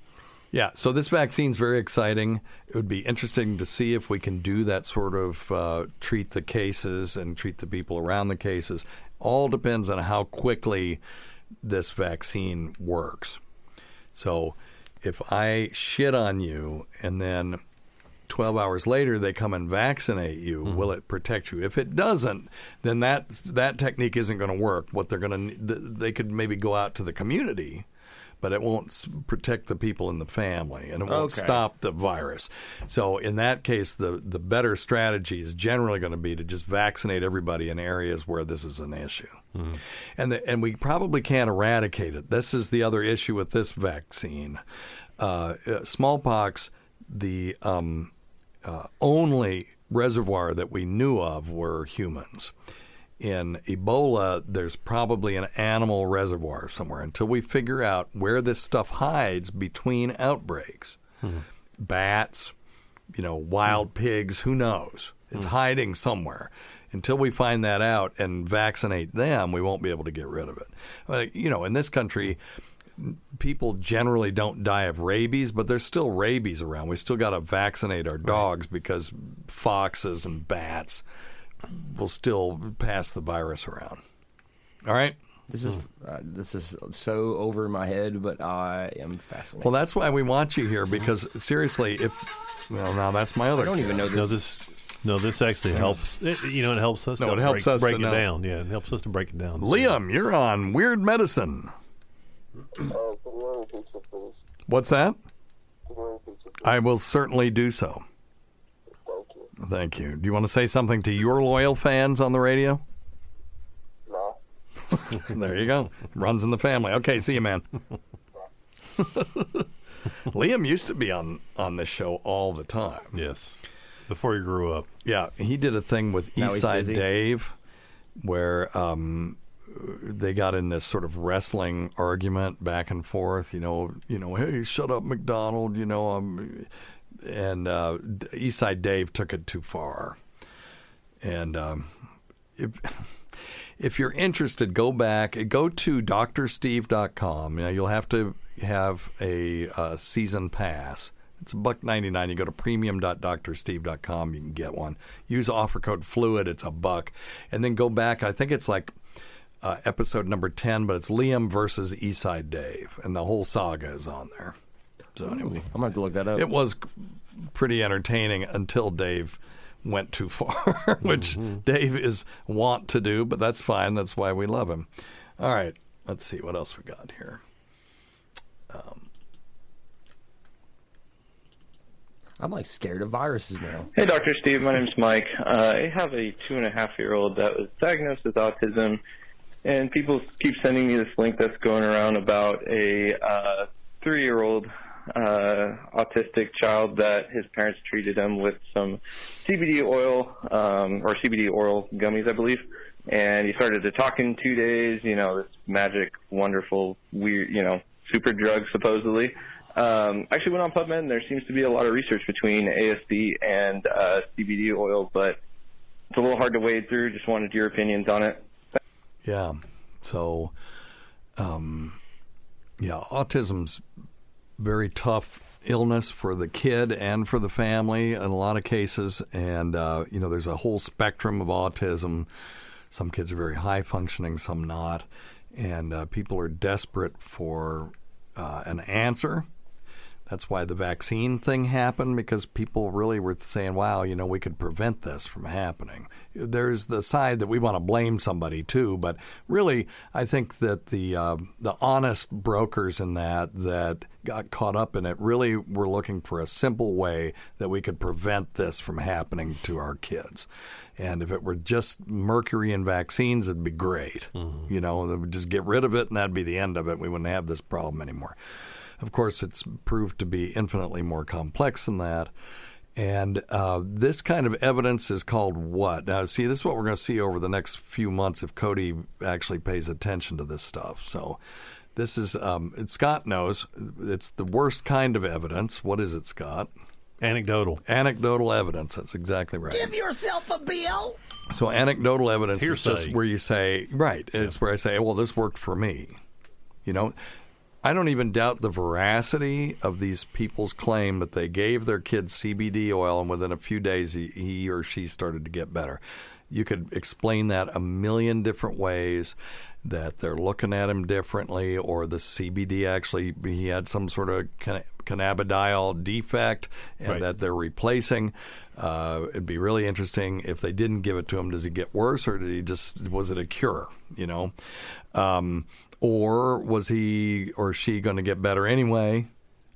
Yeah, so this vaccine's very exciting. It would be interesting to see if we can do that sort of uh, treat the cases and treat the people around the cases. All depends on how quickly this vaccine works. So if I shit on you and then 12 hours later they come and vaccinate you, mm-hmm. will it protect you? If it doesn't, then that that technique isn't going to work. What they're going to they could maybe go out to the community, but it won't protect the people in the family and it won't Okay. stop the virus. So in that case the the better strategy is generally going to be to just vaccinate everybody in areas where this is an issue. And the, and we probably can't eradicate it. This is the other issue with this vaccine. Uh, uh, smallpox, the um, uh, only reservoir that we knew of were humans. In Ebola, there's probably an animal reservoir somewhere until we figure out where this stuff hides between outbreaks. Bats, you know, wild pigs, who knows? It's hiding somewhere. Until we find that out and vaccinate them, we won't be able to get rid of it. Uh, you know, in this country, people generally don't die of rabies, but there's still rabies around. We still got to vaccinate our dogs because foxes and bats will still pass the virus around. All right. This is uh, this is so over my head, but I am fascinated. Well, that's why we want you here because seriously, if well, now that's my other. I don't even know No, this. No, this actually helps. It, you know, it helps us. No, to it helps break, us break to it know. down. Yeah, it helps us to break it down. Liam, you're on Weird Medicine. Uh, can you order pizza, please? What's that? Can you order pizza. I will certainly do so. Thank you. Do you want to say something to your loyal fans on the radio? No. there you go. Runs in the family. Okay, see you, man. Liam used to be on on this show all the time. Yes, before he grew up. Yeah, he did a thing with Now he's Eastside busy. Dave, where um, they got in this sort of wrestling argument back and forth. You know, you know, hey, shut up, McDonald. You know, um, and uh, Eastside Dave took it too far, and um, if. If you're interested, go back, go to drsteve.com. Now, you'll have to have a uh, season pass. It's a buck ninety nine. You go to premium.drsteve.com. You can get one. Use offer code Fluid. It's a buck, and then go back. I think it's like uh, episode number ten, but it's Liam versus Eastside Dave, and the whole saga is on there. So anyway, I'm gonna have to look that up. it was pretty entertaining until Dave went too far, which Dave is wont to do, but that's fine. That's why we love him. All right, let's see what else we got here. I'm like scared of viruses now. Hey, Dr. Steve. My name's Mike. Uh, I have a two and a half year old that was diagnosed with autism, and people keep sending me this link that's going around about a uh, three year old uh, autistic child that his parents treated him with some CBD oil um, or CBD oil gummies, I believe. And he started to talk in two days. You know, this magic, wonderful, weird, you know, super drug supposedly. Um, actually went on PubMed, and there seems to be a lot of research between ASD and uh, CBD oil, but it's a little hard to wade through. Just wanted your opinions on it. Yeah. So, um, yeah, autism's very tough illness for the kid and for the family in a lot of cases. And, uh, you know, there's a whole spectrum of autism. Some kids are very high functioning, some not. And uh, people are desperate for uh, an answer. That's why the vaccine thing happened because people really were saying, wow, you know, we could prevent this from happening. There's the side that we want to blame somebody too, but really, I think that the uh, the honest brokers in that that got caught up in it really were looking for a simple way that we could prevent this from happening to our kids. And if it were just mercury in vaccines, it'd be great. Mm-hmm. You know, they would just get rid of it and that'd be the end of it. We wouldn't have this problem anymore. Of course, it's proved to be infinitely more complex than that. And uh, this kind of evidence is called what? Now, see, this is what we're going to see over the next few months if Cody actually pays attention to this stuff. So, this is, um, Scott knows it's the worst kind of evidence. What is it, Scott? Anecdotal. Anecdotal evidence. That's exactly right. Give yourself a bill. So anecdotal evidence Hearsay. is just where you say, right, it's where I say, well, this worked for me. You know, I don't even doubt the veracity of these people's claim that they gave their kids CBD oil and within a few days he, he or she started to get better. You could explain that a million different ways that they're looking at him differently or the CBD actually he had some sort of can- cannabidiol defect and Right. that they're replacing. Uh, it'd be really interesting if they didn't give it to him. Does he get worse, or did he just was it a cure? You know, um, or was he or she going to get better anyway?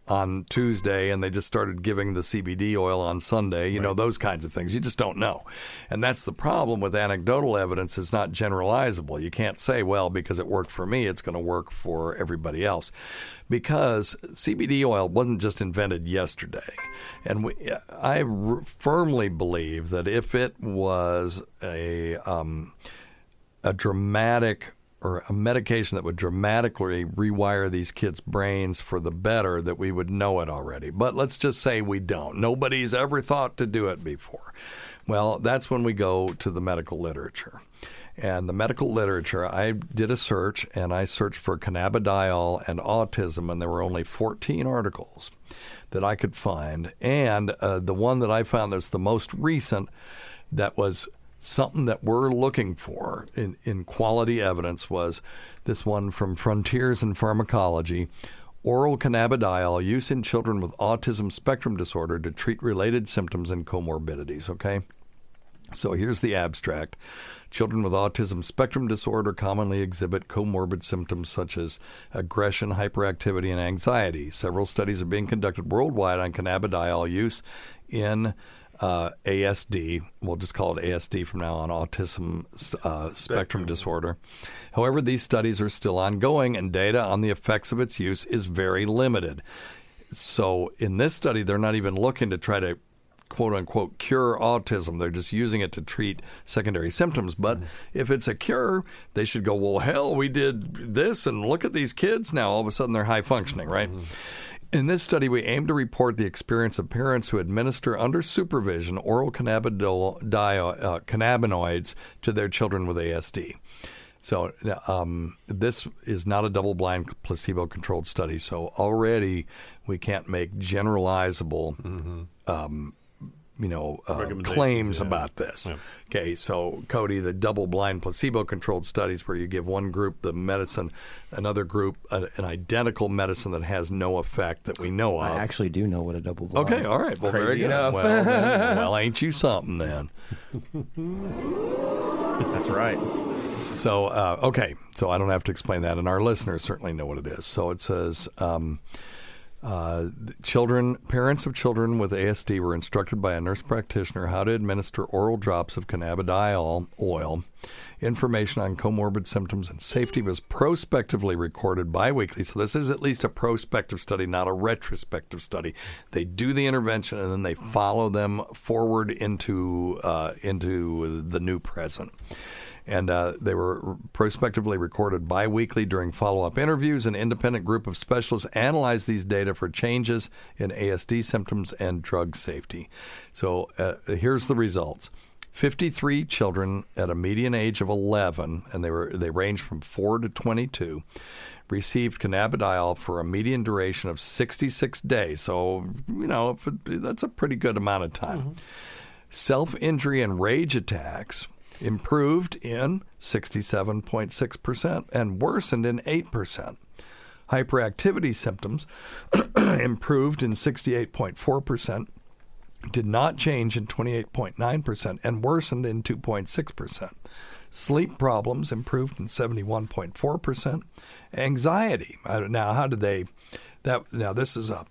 On Tuesday, and they just started giving the CBD oil on Sunday. You know those kinds of things. You just don't know, and that's the problem with anecdotal evidence. It's not generalizable. You can't say, "Well, because it worked for me, it's going to work for everybody else," because CBD oil wasn't just invented yesterday. And we, I r- firmly believe that if it was a um, a dramatic or a medication that would dramatically rewire these kids' brains for the better, that we would know it already. But let's just say we don't. Nobody's ever thought to do it before. Well, that's when we go to the medical literature. And the medical literature, I did a search and I searched for cannabidiol and autism, and there were only 14 articles that I could find. And uh, the one that I found that's the most recent that was something that we're looking for in, in quality evidence was this one from Frontiers in Pharmacology. Oral cannabidiol use in children with autism spectrum disorder to treat related symptoms and comorbidities. Okay. So here's the abstract. Children with autism spectrum disorder commonly exhibit comorbid symptoms such as aggression, hyperactivity, and anxiety. Several studies are being conducted worldwide on cannabidiol use in uh, ASD. We'll just call it ASD from now on, autism uh, spectrum disorder. However, these studies are still ongoing, and data on the effects of its use is very limited. So, in this study, they're not even looking to try to quote unquote cure autism. They're just using it to treat secondary symptoms. But if it's a cure, they should go, well, hell, we did this, and look at these kids now. All of a sudden, they're high functioning, right? In this study, we aim to report the experience of parents who administer under supervision oral uh, cannabinoids to their children with ASD. So um, this is not a double-blind, placebo-controlled study. So already we can't make generalizable, um, you know, uh, claims yeah. about this. Yeah. Okay, so Cody, the double-blind, placebo-controlled studies where you give one group the medicine, another group a, an identical medicine that has no effect that we know of. I actually do know what a double blind. Okay, all right. Well, Crazy very good. enough. Well, then- well, ain't you something then? That's right. So, uh, okay. So I don't have to explain that, and our listeners certainly know what it is. So it says. Um, uh, children, parents of children with ASD were instructed by a nurse practitioner how to administer oral drops of cannabidiol oil. Information on comorbid symptoms and safety was prospectively recorded biweekly. So this is at least a prospective study, not a retrospective study. They do the intervention and then they follow them forward into uh, into the new present and uh, they were prospectively recorded biweekly during follow-up interviews. An independent group of specialists analyzed these data for changes in ASD symptoms and drug safety. So uh, here's the results. 53 children at a median age of 11, and they were they ranged from 4 to 22, received cannabidiol for a median duration of 66 days. So you know that's a pretty good amount of time. Self-injury and rage attacks improved in 67.6% and worsened in 8%. Hyperactivity symptoms improved in 68.4%, did not change in 28.9%, and worsened in 2.6%. Sleep problems improved in 71.4%. Anxiety. Now, how did they? That now this is a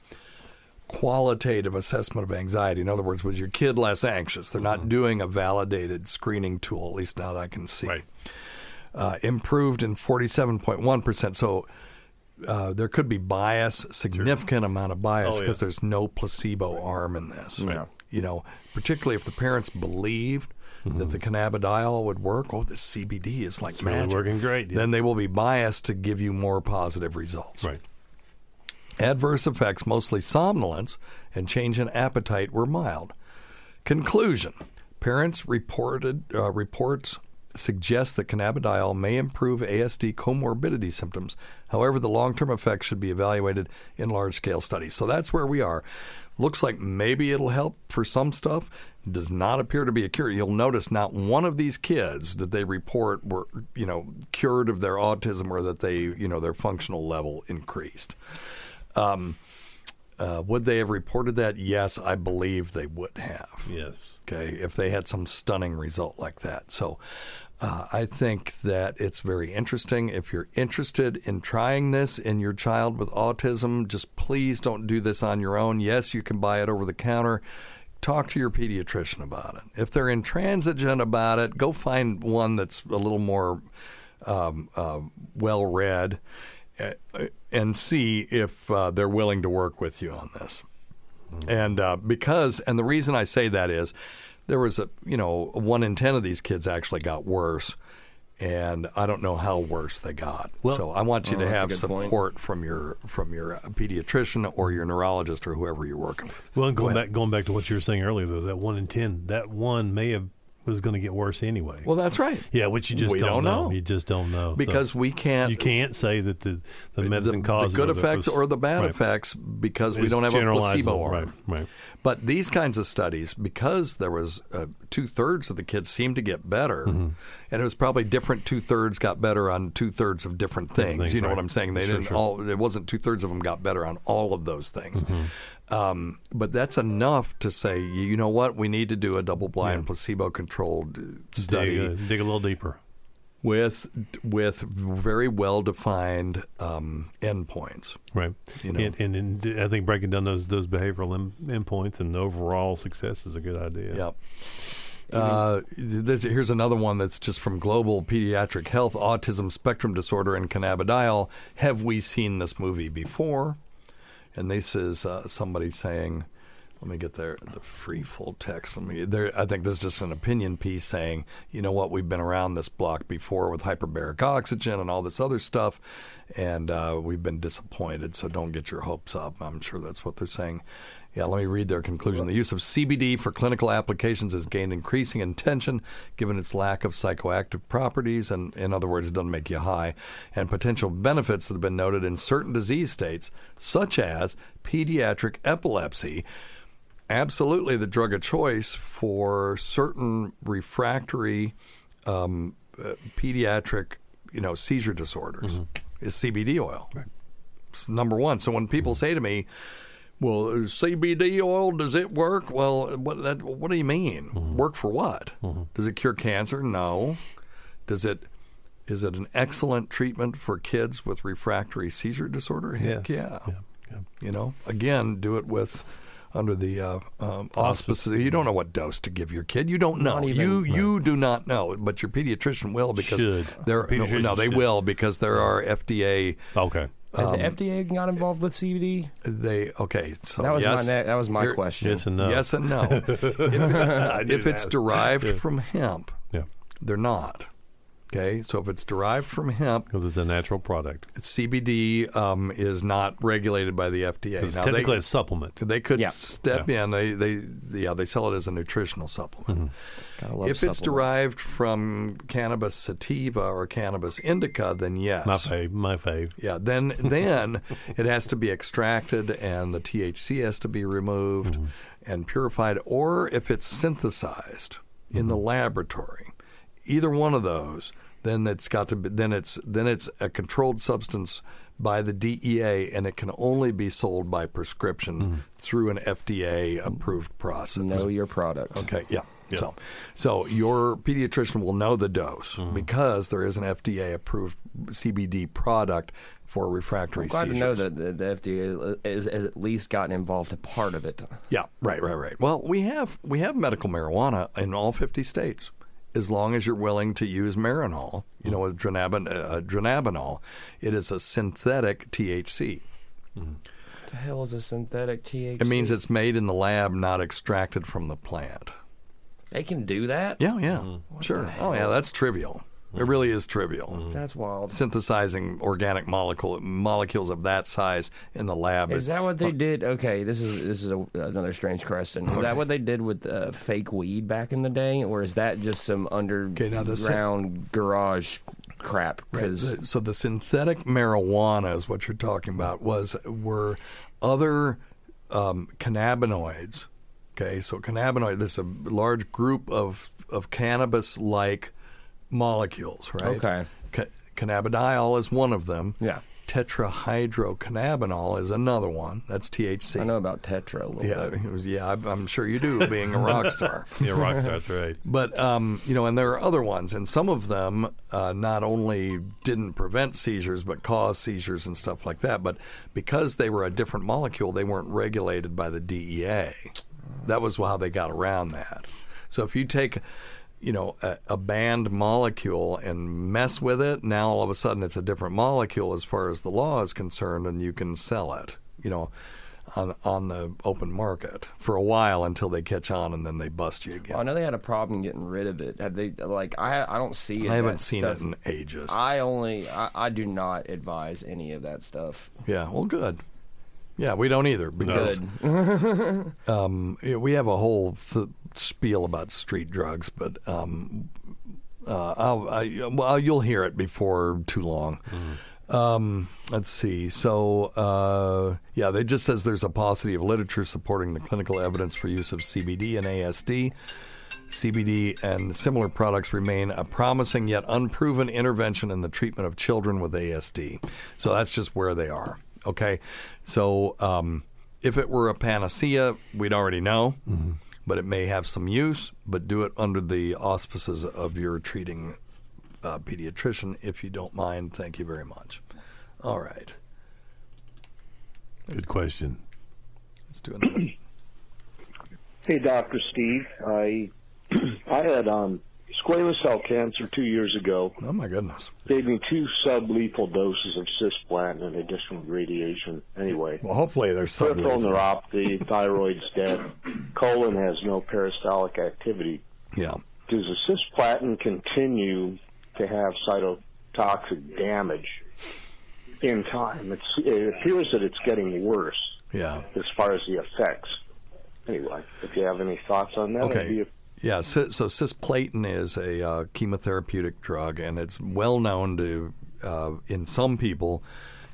qualitative assessment of anxiety. In other words, was your kid less anxious? They're not doing a validated screening tool, at least now that I can see. Uh, improved in 47.1%. So uh, there could be bias, significant amount of bias, Oh, because yeah. there's no placebo arm in this. Yeah. You know, particularly if the parents believed that the cannabidiol would work, oh, the CBD is like Mm-hmm. It's really working great, yeah. Then they will be biased to give you more positive results. Right. Adverse effects, mostly somnolence and change in appetite, were mild. Conclusion: Parents reported uh, reports suggest that cannabidiol may improve ASD comorbidity symptoms. However, the long-term effects should be evaluated in large-scale studies. So that's where we are. Looks like maybe it'll help for some stuff. Does not appear to be a cure. You'll notice not one of these kids that they report were, you know, cured of their autism or that they, you know, their functional level increased. Um, uh, would they have reported that? Yes, I believe they would have. Yes. Okay, if they had some stunning result like that. So uh, I think that it's very interesting. If you're interested in trying this in your child with autism, just please don't do this on your own. Yes, you can buy it over the counter. Talk to your pediatrician about it. If they're intransigent about it, go find one that's a little more um, uh, well read and see if uh, they're willing to work with you on this. And uh, because, and the reason I say that is, there was a, you know, one in ten of these kids actually got worse, and I don't know how worse they got. Well- so I want you Oh, to have good point. support from your from your pediatrician or your neurologist or whoever you're working with. Well, and Go going ahead. back going back to what you were saying earlier, though, that one in ten, that one may have was going to get worse anyway. Well, that's right. Yeah, which you just don't, don't know. You just don't know So Because we can't- You can't say that the the medicine the, causes the good effects was- or the bad right. effects because we don't have a placebo arm. Right, right. But these kinds of studies, because there was uh, two thirds of the kids seemed to get better, Mm-hmm. and it was probably different two thirds got better on two thirds of different things. things, you know right. what I'm saying? They Sure, didn't sure. all. It wasn't two thirds of them got better on all of those things. Mm-hmm. Um, but that's enough to say, you know what? We need to do a double blind, placebo controlled study Dig, uh, dig a little deeper. With with very well defined um, endpoints. Right. You know. and, and, and I think breaking down those those behavioral endpoints and overall success is a good idea. Yep. Uh, this, here's another one that's just from Global Pediatric Health Autism Spectrum Disorder and Cannabidiol. Have we seen this movie before? And this is uh, somebody saying, let me get there the free full text. Let me. There, I think this is just an opinion piece saying, you know what, we've been around this block before with hyperbaric oxygen and all this other stuff, and uh, we've been disappointed. So don't get your hopes up. I'm sure that's what they're saying. Yeah, let me read their conclusion. The use of CBD for clinical applications has gained increasing attention given its lack of psychoactive properties, and in other words, it doesn't make you high, and potential benefits that have been noted in certain disease states, such as pediatric epilepsy. Absolutely, the drug of choice for certain refractory um, uh, pediatric, you know, seizure disorders is CBD oil. It's number one. So when people say to me, "Well, CBD oil does it work?" Well, what that, what do you mean? Work for what? Does it cure cancer? No. Does it? Is it an excellent treatment for kids with refractory seizure disorder? Heck Yes. yeah. You know, again, do it with under the uh, um, auspices. You don't know what dose to give your kid. You don't know. Even- you you do not know, but your pediatrician will because Should. there. No, Pediatrician no, they should. will because there are FDA. Okay. Has Um, the FDA got involved with CBD? They okay. So That was my yes, ne- that was my question. Yes and no. Yes and no. If, if it's derived Yeah. from hemp, Yeah. they're not. Okay, so if it's derived from hemp, because it's a natural product. CBD um, is not regulated by the FDA. It's Now, technically they, a supplement. They could Yeah. step in. They, they, yeah, they sell it as a nutritional supplement. Gotta love If it's derived from cannabis sativa or cannabis indica, then yes. My fave. My fave. Yeah, then then it has to be extracted and the THC has to be removed Mm-hmm. and purified or if it's synthesized in the Mm-hmm. laboratory. Either one of those, then it's got to be then it's then it's a controlled substance by the DEA, and it can only be sold by prescription Mm-hmm. through an FDA approved process. Know your product. Okay, yeah. So, so your pediatrician will know the dose Mm-hmm. because there is an FDA approved CBD product for refractory I'm glad seizures. to know that the, the FDA has, has at least gotten involved a part of it. Yeah, right, right, right. Well, we have we have medical marijuana in all 50 states. As long as you're willing to use Marinol, you know, with dronabin, uh, dronabinol, it is a synthetic THC. What the hell is a synthetic THC? It means it's made in the lab, not extracted from the plant. they can do that. Yeah, yeah, sure. Oh, yeah, that's trivial. It really is trivial. That's wild. Synthesizing organic molecule molecules of that size in the lab Is that what they did? Okay, this is this is a, another strange question. Is that what they did with uh, fake weed back in the day, or is that just some underground garage crap? Because The- so the synthetic marijuana is what you're talking about. Was were other um, cannabinoids? Okay, so cannabinoid. This is a large group of of cannabis like molecules, right? Okay. Ca- cannabidiol is one of them. Yeah. Tetrahydrocannabinol is another one. That's THC. I know about tetra a little Yeah, bit. was- yeah, I'm, I'm sure you do, being a rock star. Yeah, rock star, that's right. But um, you know, and there are other ones, and some of them uh, not only didn't prevent seizures but caused seizures and stuff like that. But because they were a different molecule, they weren't regulated by the DEA. That was how they got around that. So if you take you know a, a banned molecule and mess with it, now all of a sudden it's a different molecule as far as the law is concerned, and you can sell it. You know. On, on the open market for a while until they catch on and then they bust you again. I know they had a problem getting rid of it. Have they like I I don't see it. I haven't seen stuff. it in ages. I only I, I do not advise any of that stuff. Yeah, well, good. Yeah, we don't either because um, we have a whole th- spiel about street drugs, but um, uh, I'll, I, well, you'll hear it before too long. Um, let's see. So, uh, yeah, they just says there's a paucity of literature supporting the clinical evidence for use of CBD and ASD. CBD and similar products remain a promising yet unproven intervention in the treatment of children with ASD. So that's just where they are. Okay. So um, if it were a panacea, we'd already know, but it may have some use, but do it under the auspices of your treating uh, pediatrician if you don't mind. Thank you very much. All right. Good question. Let's do another. Hey, Doctor Steve. I I had um, squamous cell cancer two years ago. Oh my goodness! Gave me two sublethal doses of cisplatin and additional radiation. Anyway, Well, hopefully there's some. peripheral neuropathy, thyroid's dead, colon has no peristaltic activity. Yeah. Does the cisplatin continue to have cytotoxic damage in time? It's, it appears that it's getting worse Yeah. as far as the effects. Anyway, if you have any thoughts on that, Okay. Yeah, so, so cisplatin is a uh, chemotherapeutic drug, and it's well known to, uh, in some people,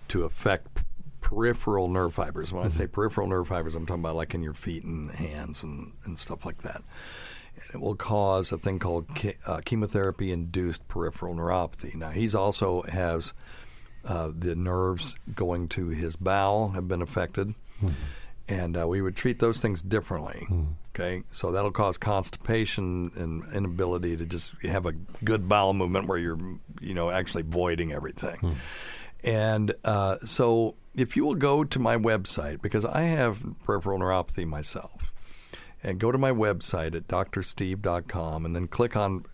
to affect p- peripheral nerve fibers. When I say peripheral nerve fibers, I'm talking about like in your feet and hands and, and stuff like that. And it will cause a thing called che- uh, chemotherapy-induced peripheral neuropathy. Now, he's also has uh, the nerves going to his bowel have been affected and uh, we would treat those things differently. Okay, so that'll cause constipation and inability to just have a good bowel movement where you're, you know, actually voiding everything. And uh, so, if you will go to my website because I have peripheral neuropathy myself, and go to my website at drsteve.com and then click on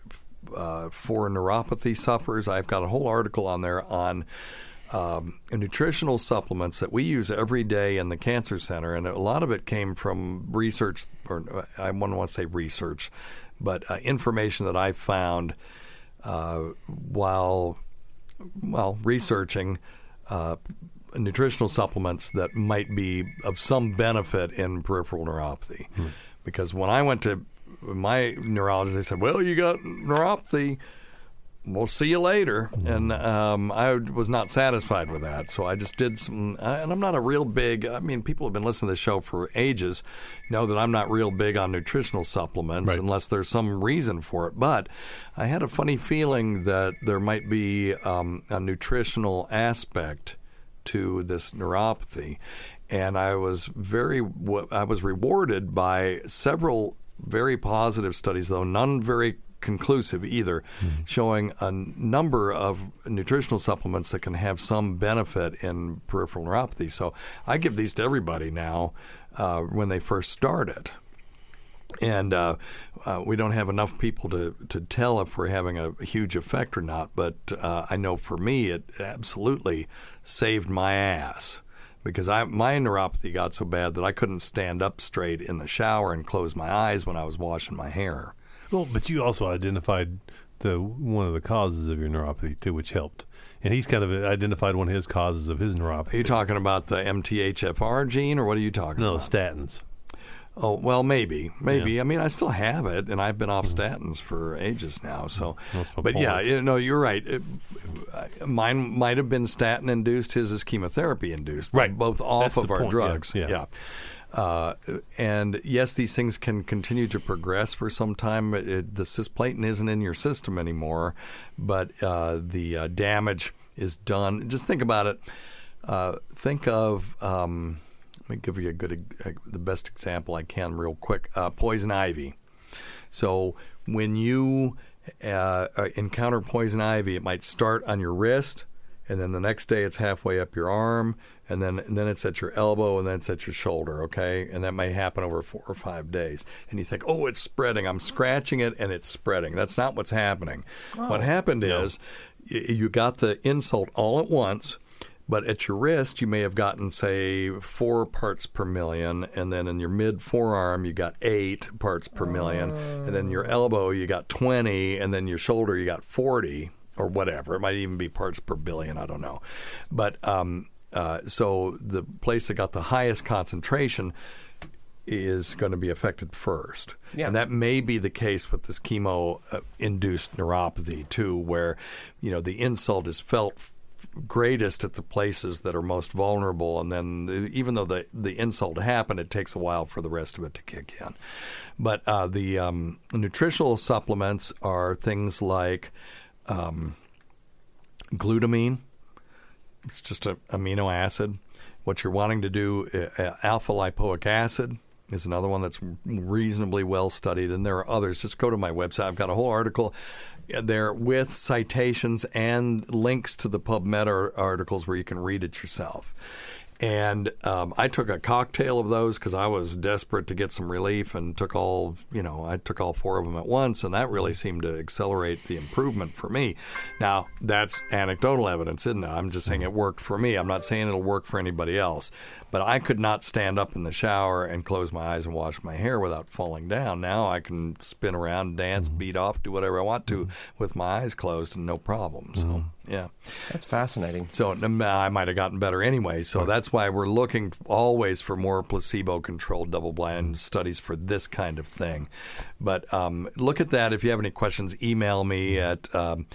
uh, for neuropathy sufferers. I've got a whole article on there on um, nutritional supplements that we use every day in the cancer center, and a lot of it came from research, or I wouldn't want to say research, but uh, information that I found uh, while well researching uh, nutritional supplements that might be of some benefit in peripheral neuropathy. Because when I went to my neurologist, they said, "Well, you got neuropathy." We'll see you later. And um, I was not satisfied with that. So I just did some, and I'm not a real big, I mean, people have been listening to this show for ages, know that I'm not real big on nutritional supplements unless there's some reason for it. But I had a funny feeling that there might be um, a nutritional aspect to this neuropathy, and I was very I was rewarded by several very positive studies, though none very conclusive either, showing a number of nutritional supplements that can have some benefit in peripheral neuropathy. So I give these to everybody now uh, when they first start it and uh, uh, we don't have enough people to, to tell if we're having a huge effect or not. But uh, I know for me, it absolutely saved my ass because I my neuropathy got so bad that I couldn't stand up straight in the shower and close my eyes when I was washing my hair. Well, but you also identified the one of the causes of your neuropathy too, which helped. And he's kind of identified one of his causes of his neuropathy. Are you talking about the MTHFR gene, or what are you talking no, about? statins. Oh well, maybe, maybe. Yeah. I mean, I still have it, and I've been off statins for ages now. So, but yeah, point. you know, you're right. It, mine might have been statin induced. His is chemotherapy induced. Right. both off That's of our point, yeah, drugs. yeah. Uh, and yes, these things can continue to progress for some time. It, it, the cisplatin isn't in your system anymore, but uh, the uh, damage is done. Just think about it. Uh, think of. Um, let me give you a good, uh, the best example I can, real quick. Uh, poison ivy. So when you encounter poison ivy, it might start on your wrist, and then the next day it's halfway up your arm, and then and then it's at your elbow, and then it's at your shoulder. Okay, and that may happen over four or five days. And you think, oh, it's spreading. I'm scratching it, and it's spreading. That's not what's happening. What happened is you got the insult all at once. But at your wrist, you may have gotten, say, four parts per million, and then in your mid forearm, you got eight parts per million, and then your elbow, you got 20, and then your shoulder, you got 40, or whatever. It might even be parts per billion, I don't know. But um, uh, so the place that got the highest concentration is going to be affected first. Yeah. And that may be the case with this chemo uh, induced neuropathy too, where, you know, the insult is felt greatest at the places that are most vulnerable. And then the, even though the, the insult happened, it takes a while for the rest of it to kick in. But uh, the um, nutritional supplements are things like um, glutamine, it's just an amino acid. What you're wanting to do, uh, uh, alpha lipoic acid is another one that's reasonably well studied, and there are others. Just go to my website. I've got a whole article there with citations and links to the PubMed articles where you can read it yourself. And um, I took a cocktail of those because I was desperate to get some relief, and took all you know. I took all four of them at once, and that really seemed to accelerate the improvement for me. Now that's anecdotal evidence, isn't it? I'm just saying mm-hmm. it worked for me. I'm not saying it'll work for anybody else. But I could not stand up in the shower and close my eyes and wash my hair without falling down. Now I can spin around, dance, mm-hmm. beat off, do whatever I want to mm-hmm. with my eyes closed and no problem. So yeah. That's fascinating. So I might have gotten better anyway. So that's why we're looking always for more placebo-controlled double-blind studies for this kind of thing. But um, look at that. If you have any questions, email me at um,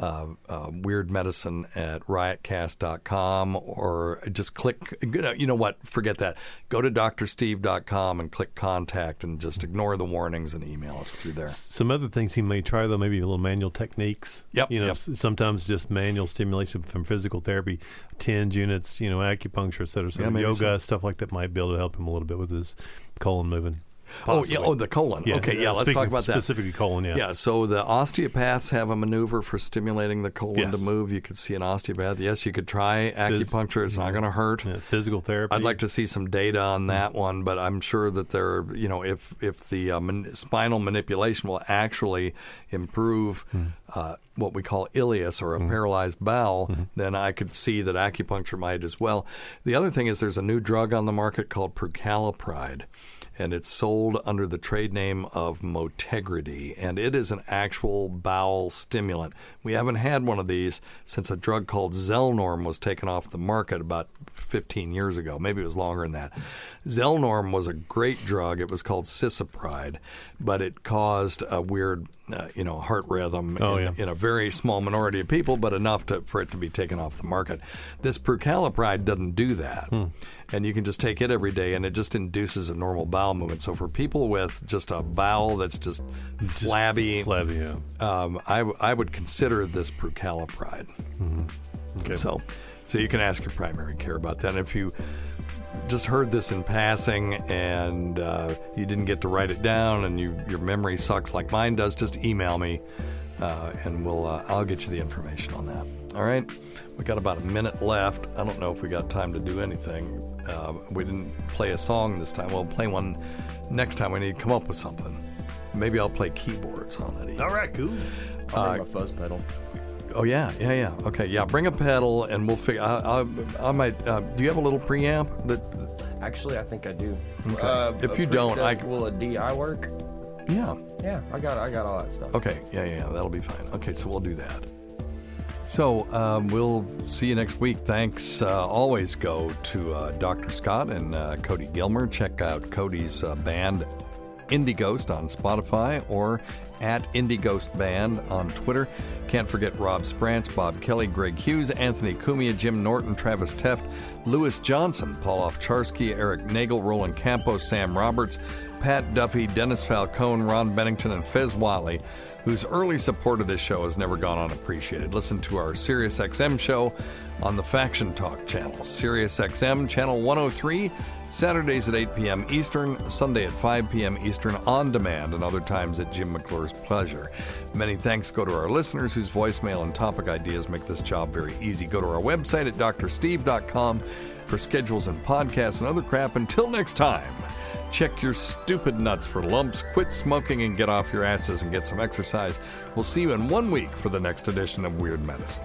uh, uh, weirdmedicine at riotcast.com or just click. You know what? Forget that. Go to drsteve.com and click contact and just ignore the warnings and email us through there. Some other things he may try though, maybe a little manual techniques. Yep, You know, yep. sometimes just manual stimulation from physical therapy, TENS units, you know, acupuncture, et cetera, et cetera. Yeah, yoga, so. stuff like that might be able to help him a little bit with his colon moving. Oh yeah, oh the colon. Yeah, okay, yeah, let's talk about that. specifically colon. Yeah, Yeah, so the osteopaths have a maneuver for stimulating the colon Yes. to move. You could see an osteopath. Yes, you could try acupuncture. It's not going to hurt. Yeah, physical therapy. I'd like to see some data on that one, but I'm sure that there, you know, if if the uh, man- spinal manipulation will actually improve uh, what we call ileus or a mm-hmm. paralyzed bowel, mm-hmm. then I could see that acupuncture might as well. The other thing is there's a new drug on the market called prucalopride. And it's sold under the trade name of Motegrity, and it is an actual bowel stimulant. We haven't had one of these since a drug called Zelnorm was taken off the market about 15 years ago. Maybe it was longer than that. Zelnorm was a great drug. It was called Cisapride, but it caused a weird, uh, you know, heart rhythm Oh, in, yeah. in a very small minority of people, but enough to, for it to be taken off the market. This Prucalopride doesn't do that. Hmm. And you can just take it every day, and it just induces a normal bowel movement. So for people with just a bowel that's just, flabby, flabby, yeah. um, I, w- I would consider this Prucalopride. Mm-hmm. Okay. So, So you can ask your primary care about that. And if you just heard this in passing and uh, you didn't get to write it down and you, your memory sucks like mine does, just email me uh, and we'll uh, I'll get you the information on that. All right, we got about a minute left. I don't know if we got time to do anything. Uh, we didn't play a song this time. We'll play one next time. We need to come up with something. Maybe I'll play keyboards on it. All right, cool. I'll bring my fuzz pedal. Oh yeah, yeah, yeah. Okay, yeah. Bring a pedal, and we'll figure. I, I, I might. Uh, do you have a little preamp that? Actually, I think I do. Okay. Uh, If you don't, I- will a DI work? Yeah. Yeah, I got I got all that stuff. Okay, yeah, yeah, yeah, that'll be fine. Okay, so we'll do that. So um, we'll see you next week. Thanks. Uh, always go to uh, Dr. Scott and uh, Cody Gilmer. Check out Cody's uh, band Indighost on Spotify or at Indighost Band on Twitter. Can't forget Rob Sprance, Bob Kelly, Greg Hughes, Anthony Cumia, Jim Norton, Travis Teft, Lewis Johnson, Paul Ofcharsky, Eric Nagel, Roland Campos, Sam Roberts, Pat Duffy, Dennis Falcone, Ron Bennington, and Fez Whatley, whose early support of this show has never gone unappreciated. Listen to our SiriusXM show on the Faction Talk channel, SiriusXM channel 103, Saturdays at 8 p.m. Eastern, Sunday at 5 p.m. Eastern on demand, and other times at Jim McClure's pleasure. Many thanks go to our listeners whose voicemail and topic ideas make this job very easy. Go to our website at drsteve.com for schedules and podcasts and other crap. Until next time. Check your stupid nuts for lumps, quit smoking, and get off your asses and get some exercise. We'll see you in one week for the next edition of Weird Medicine.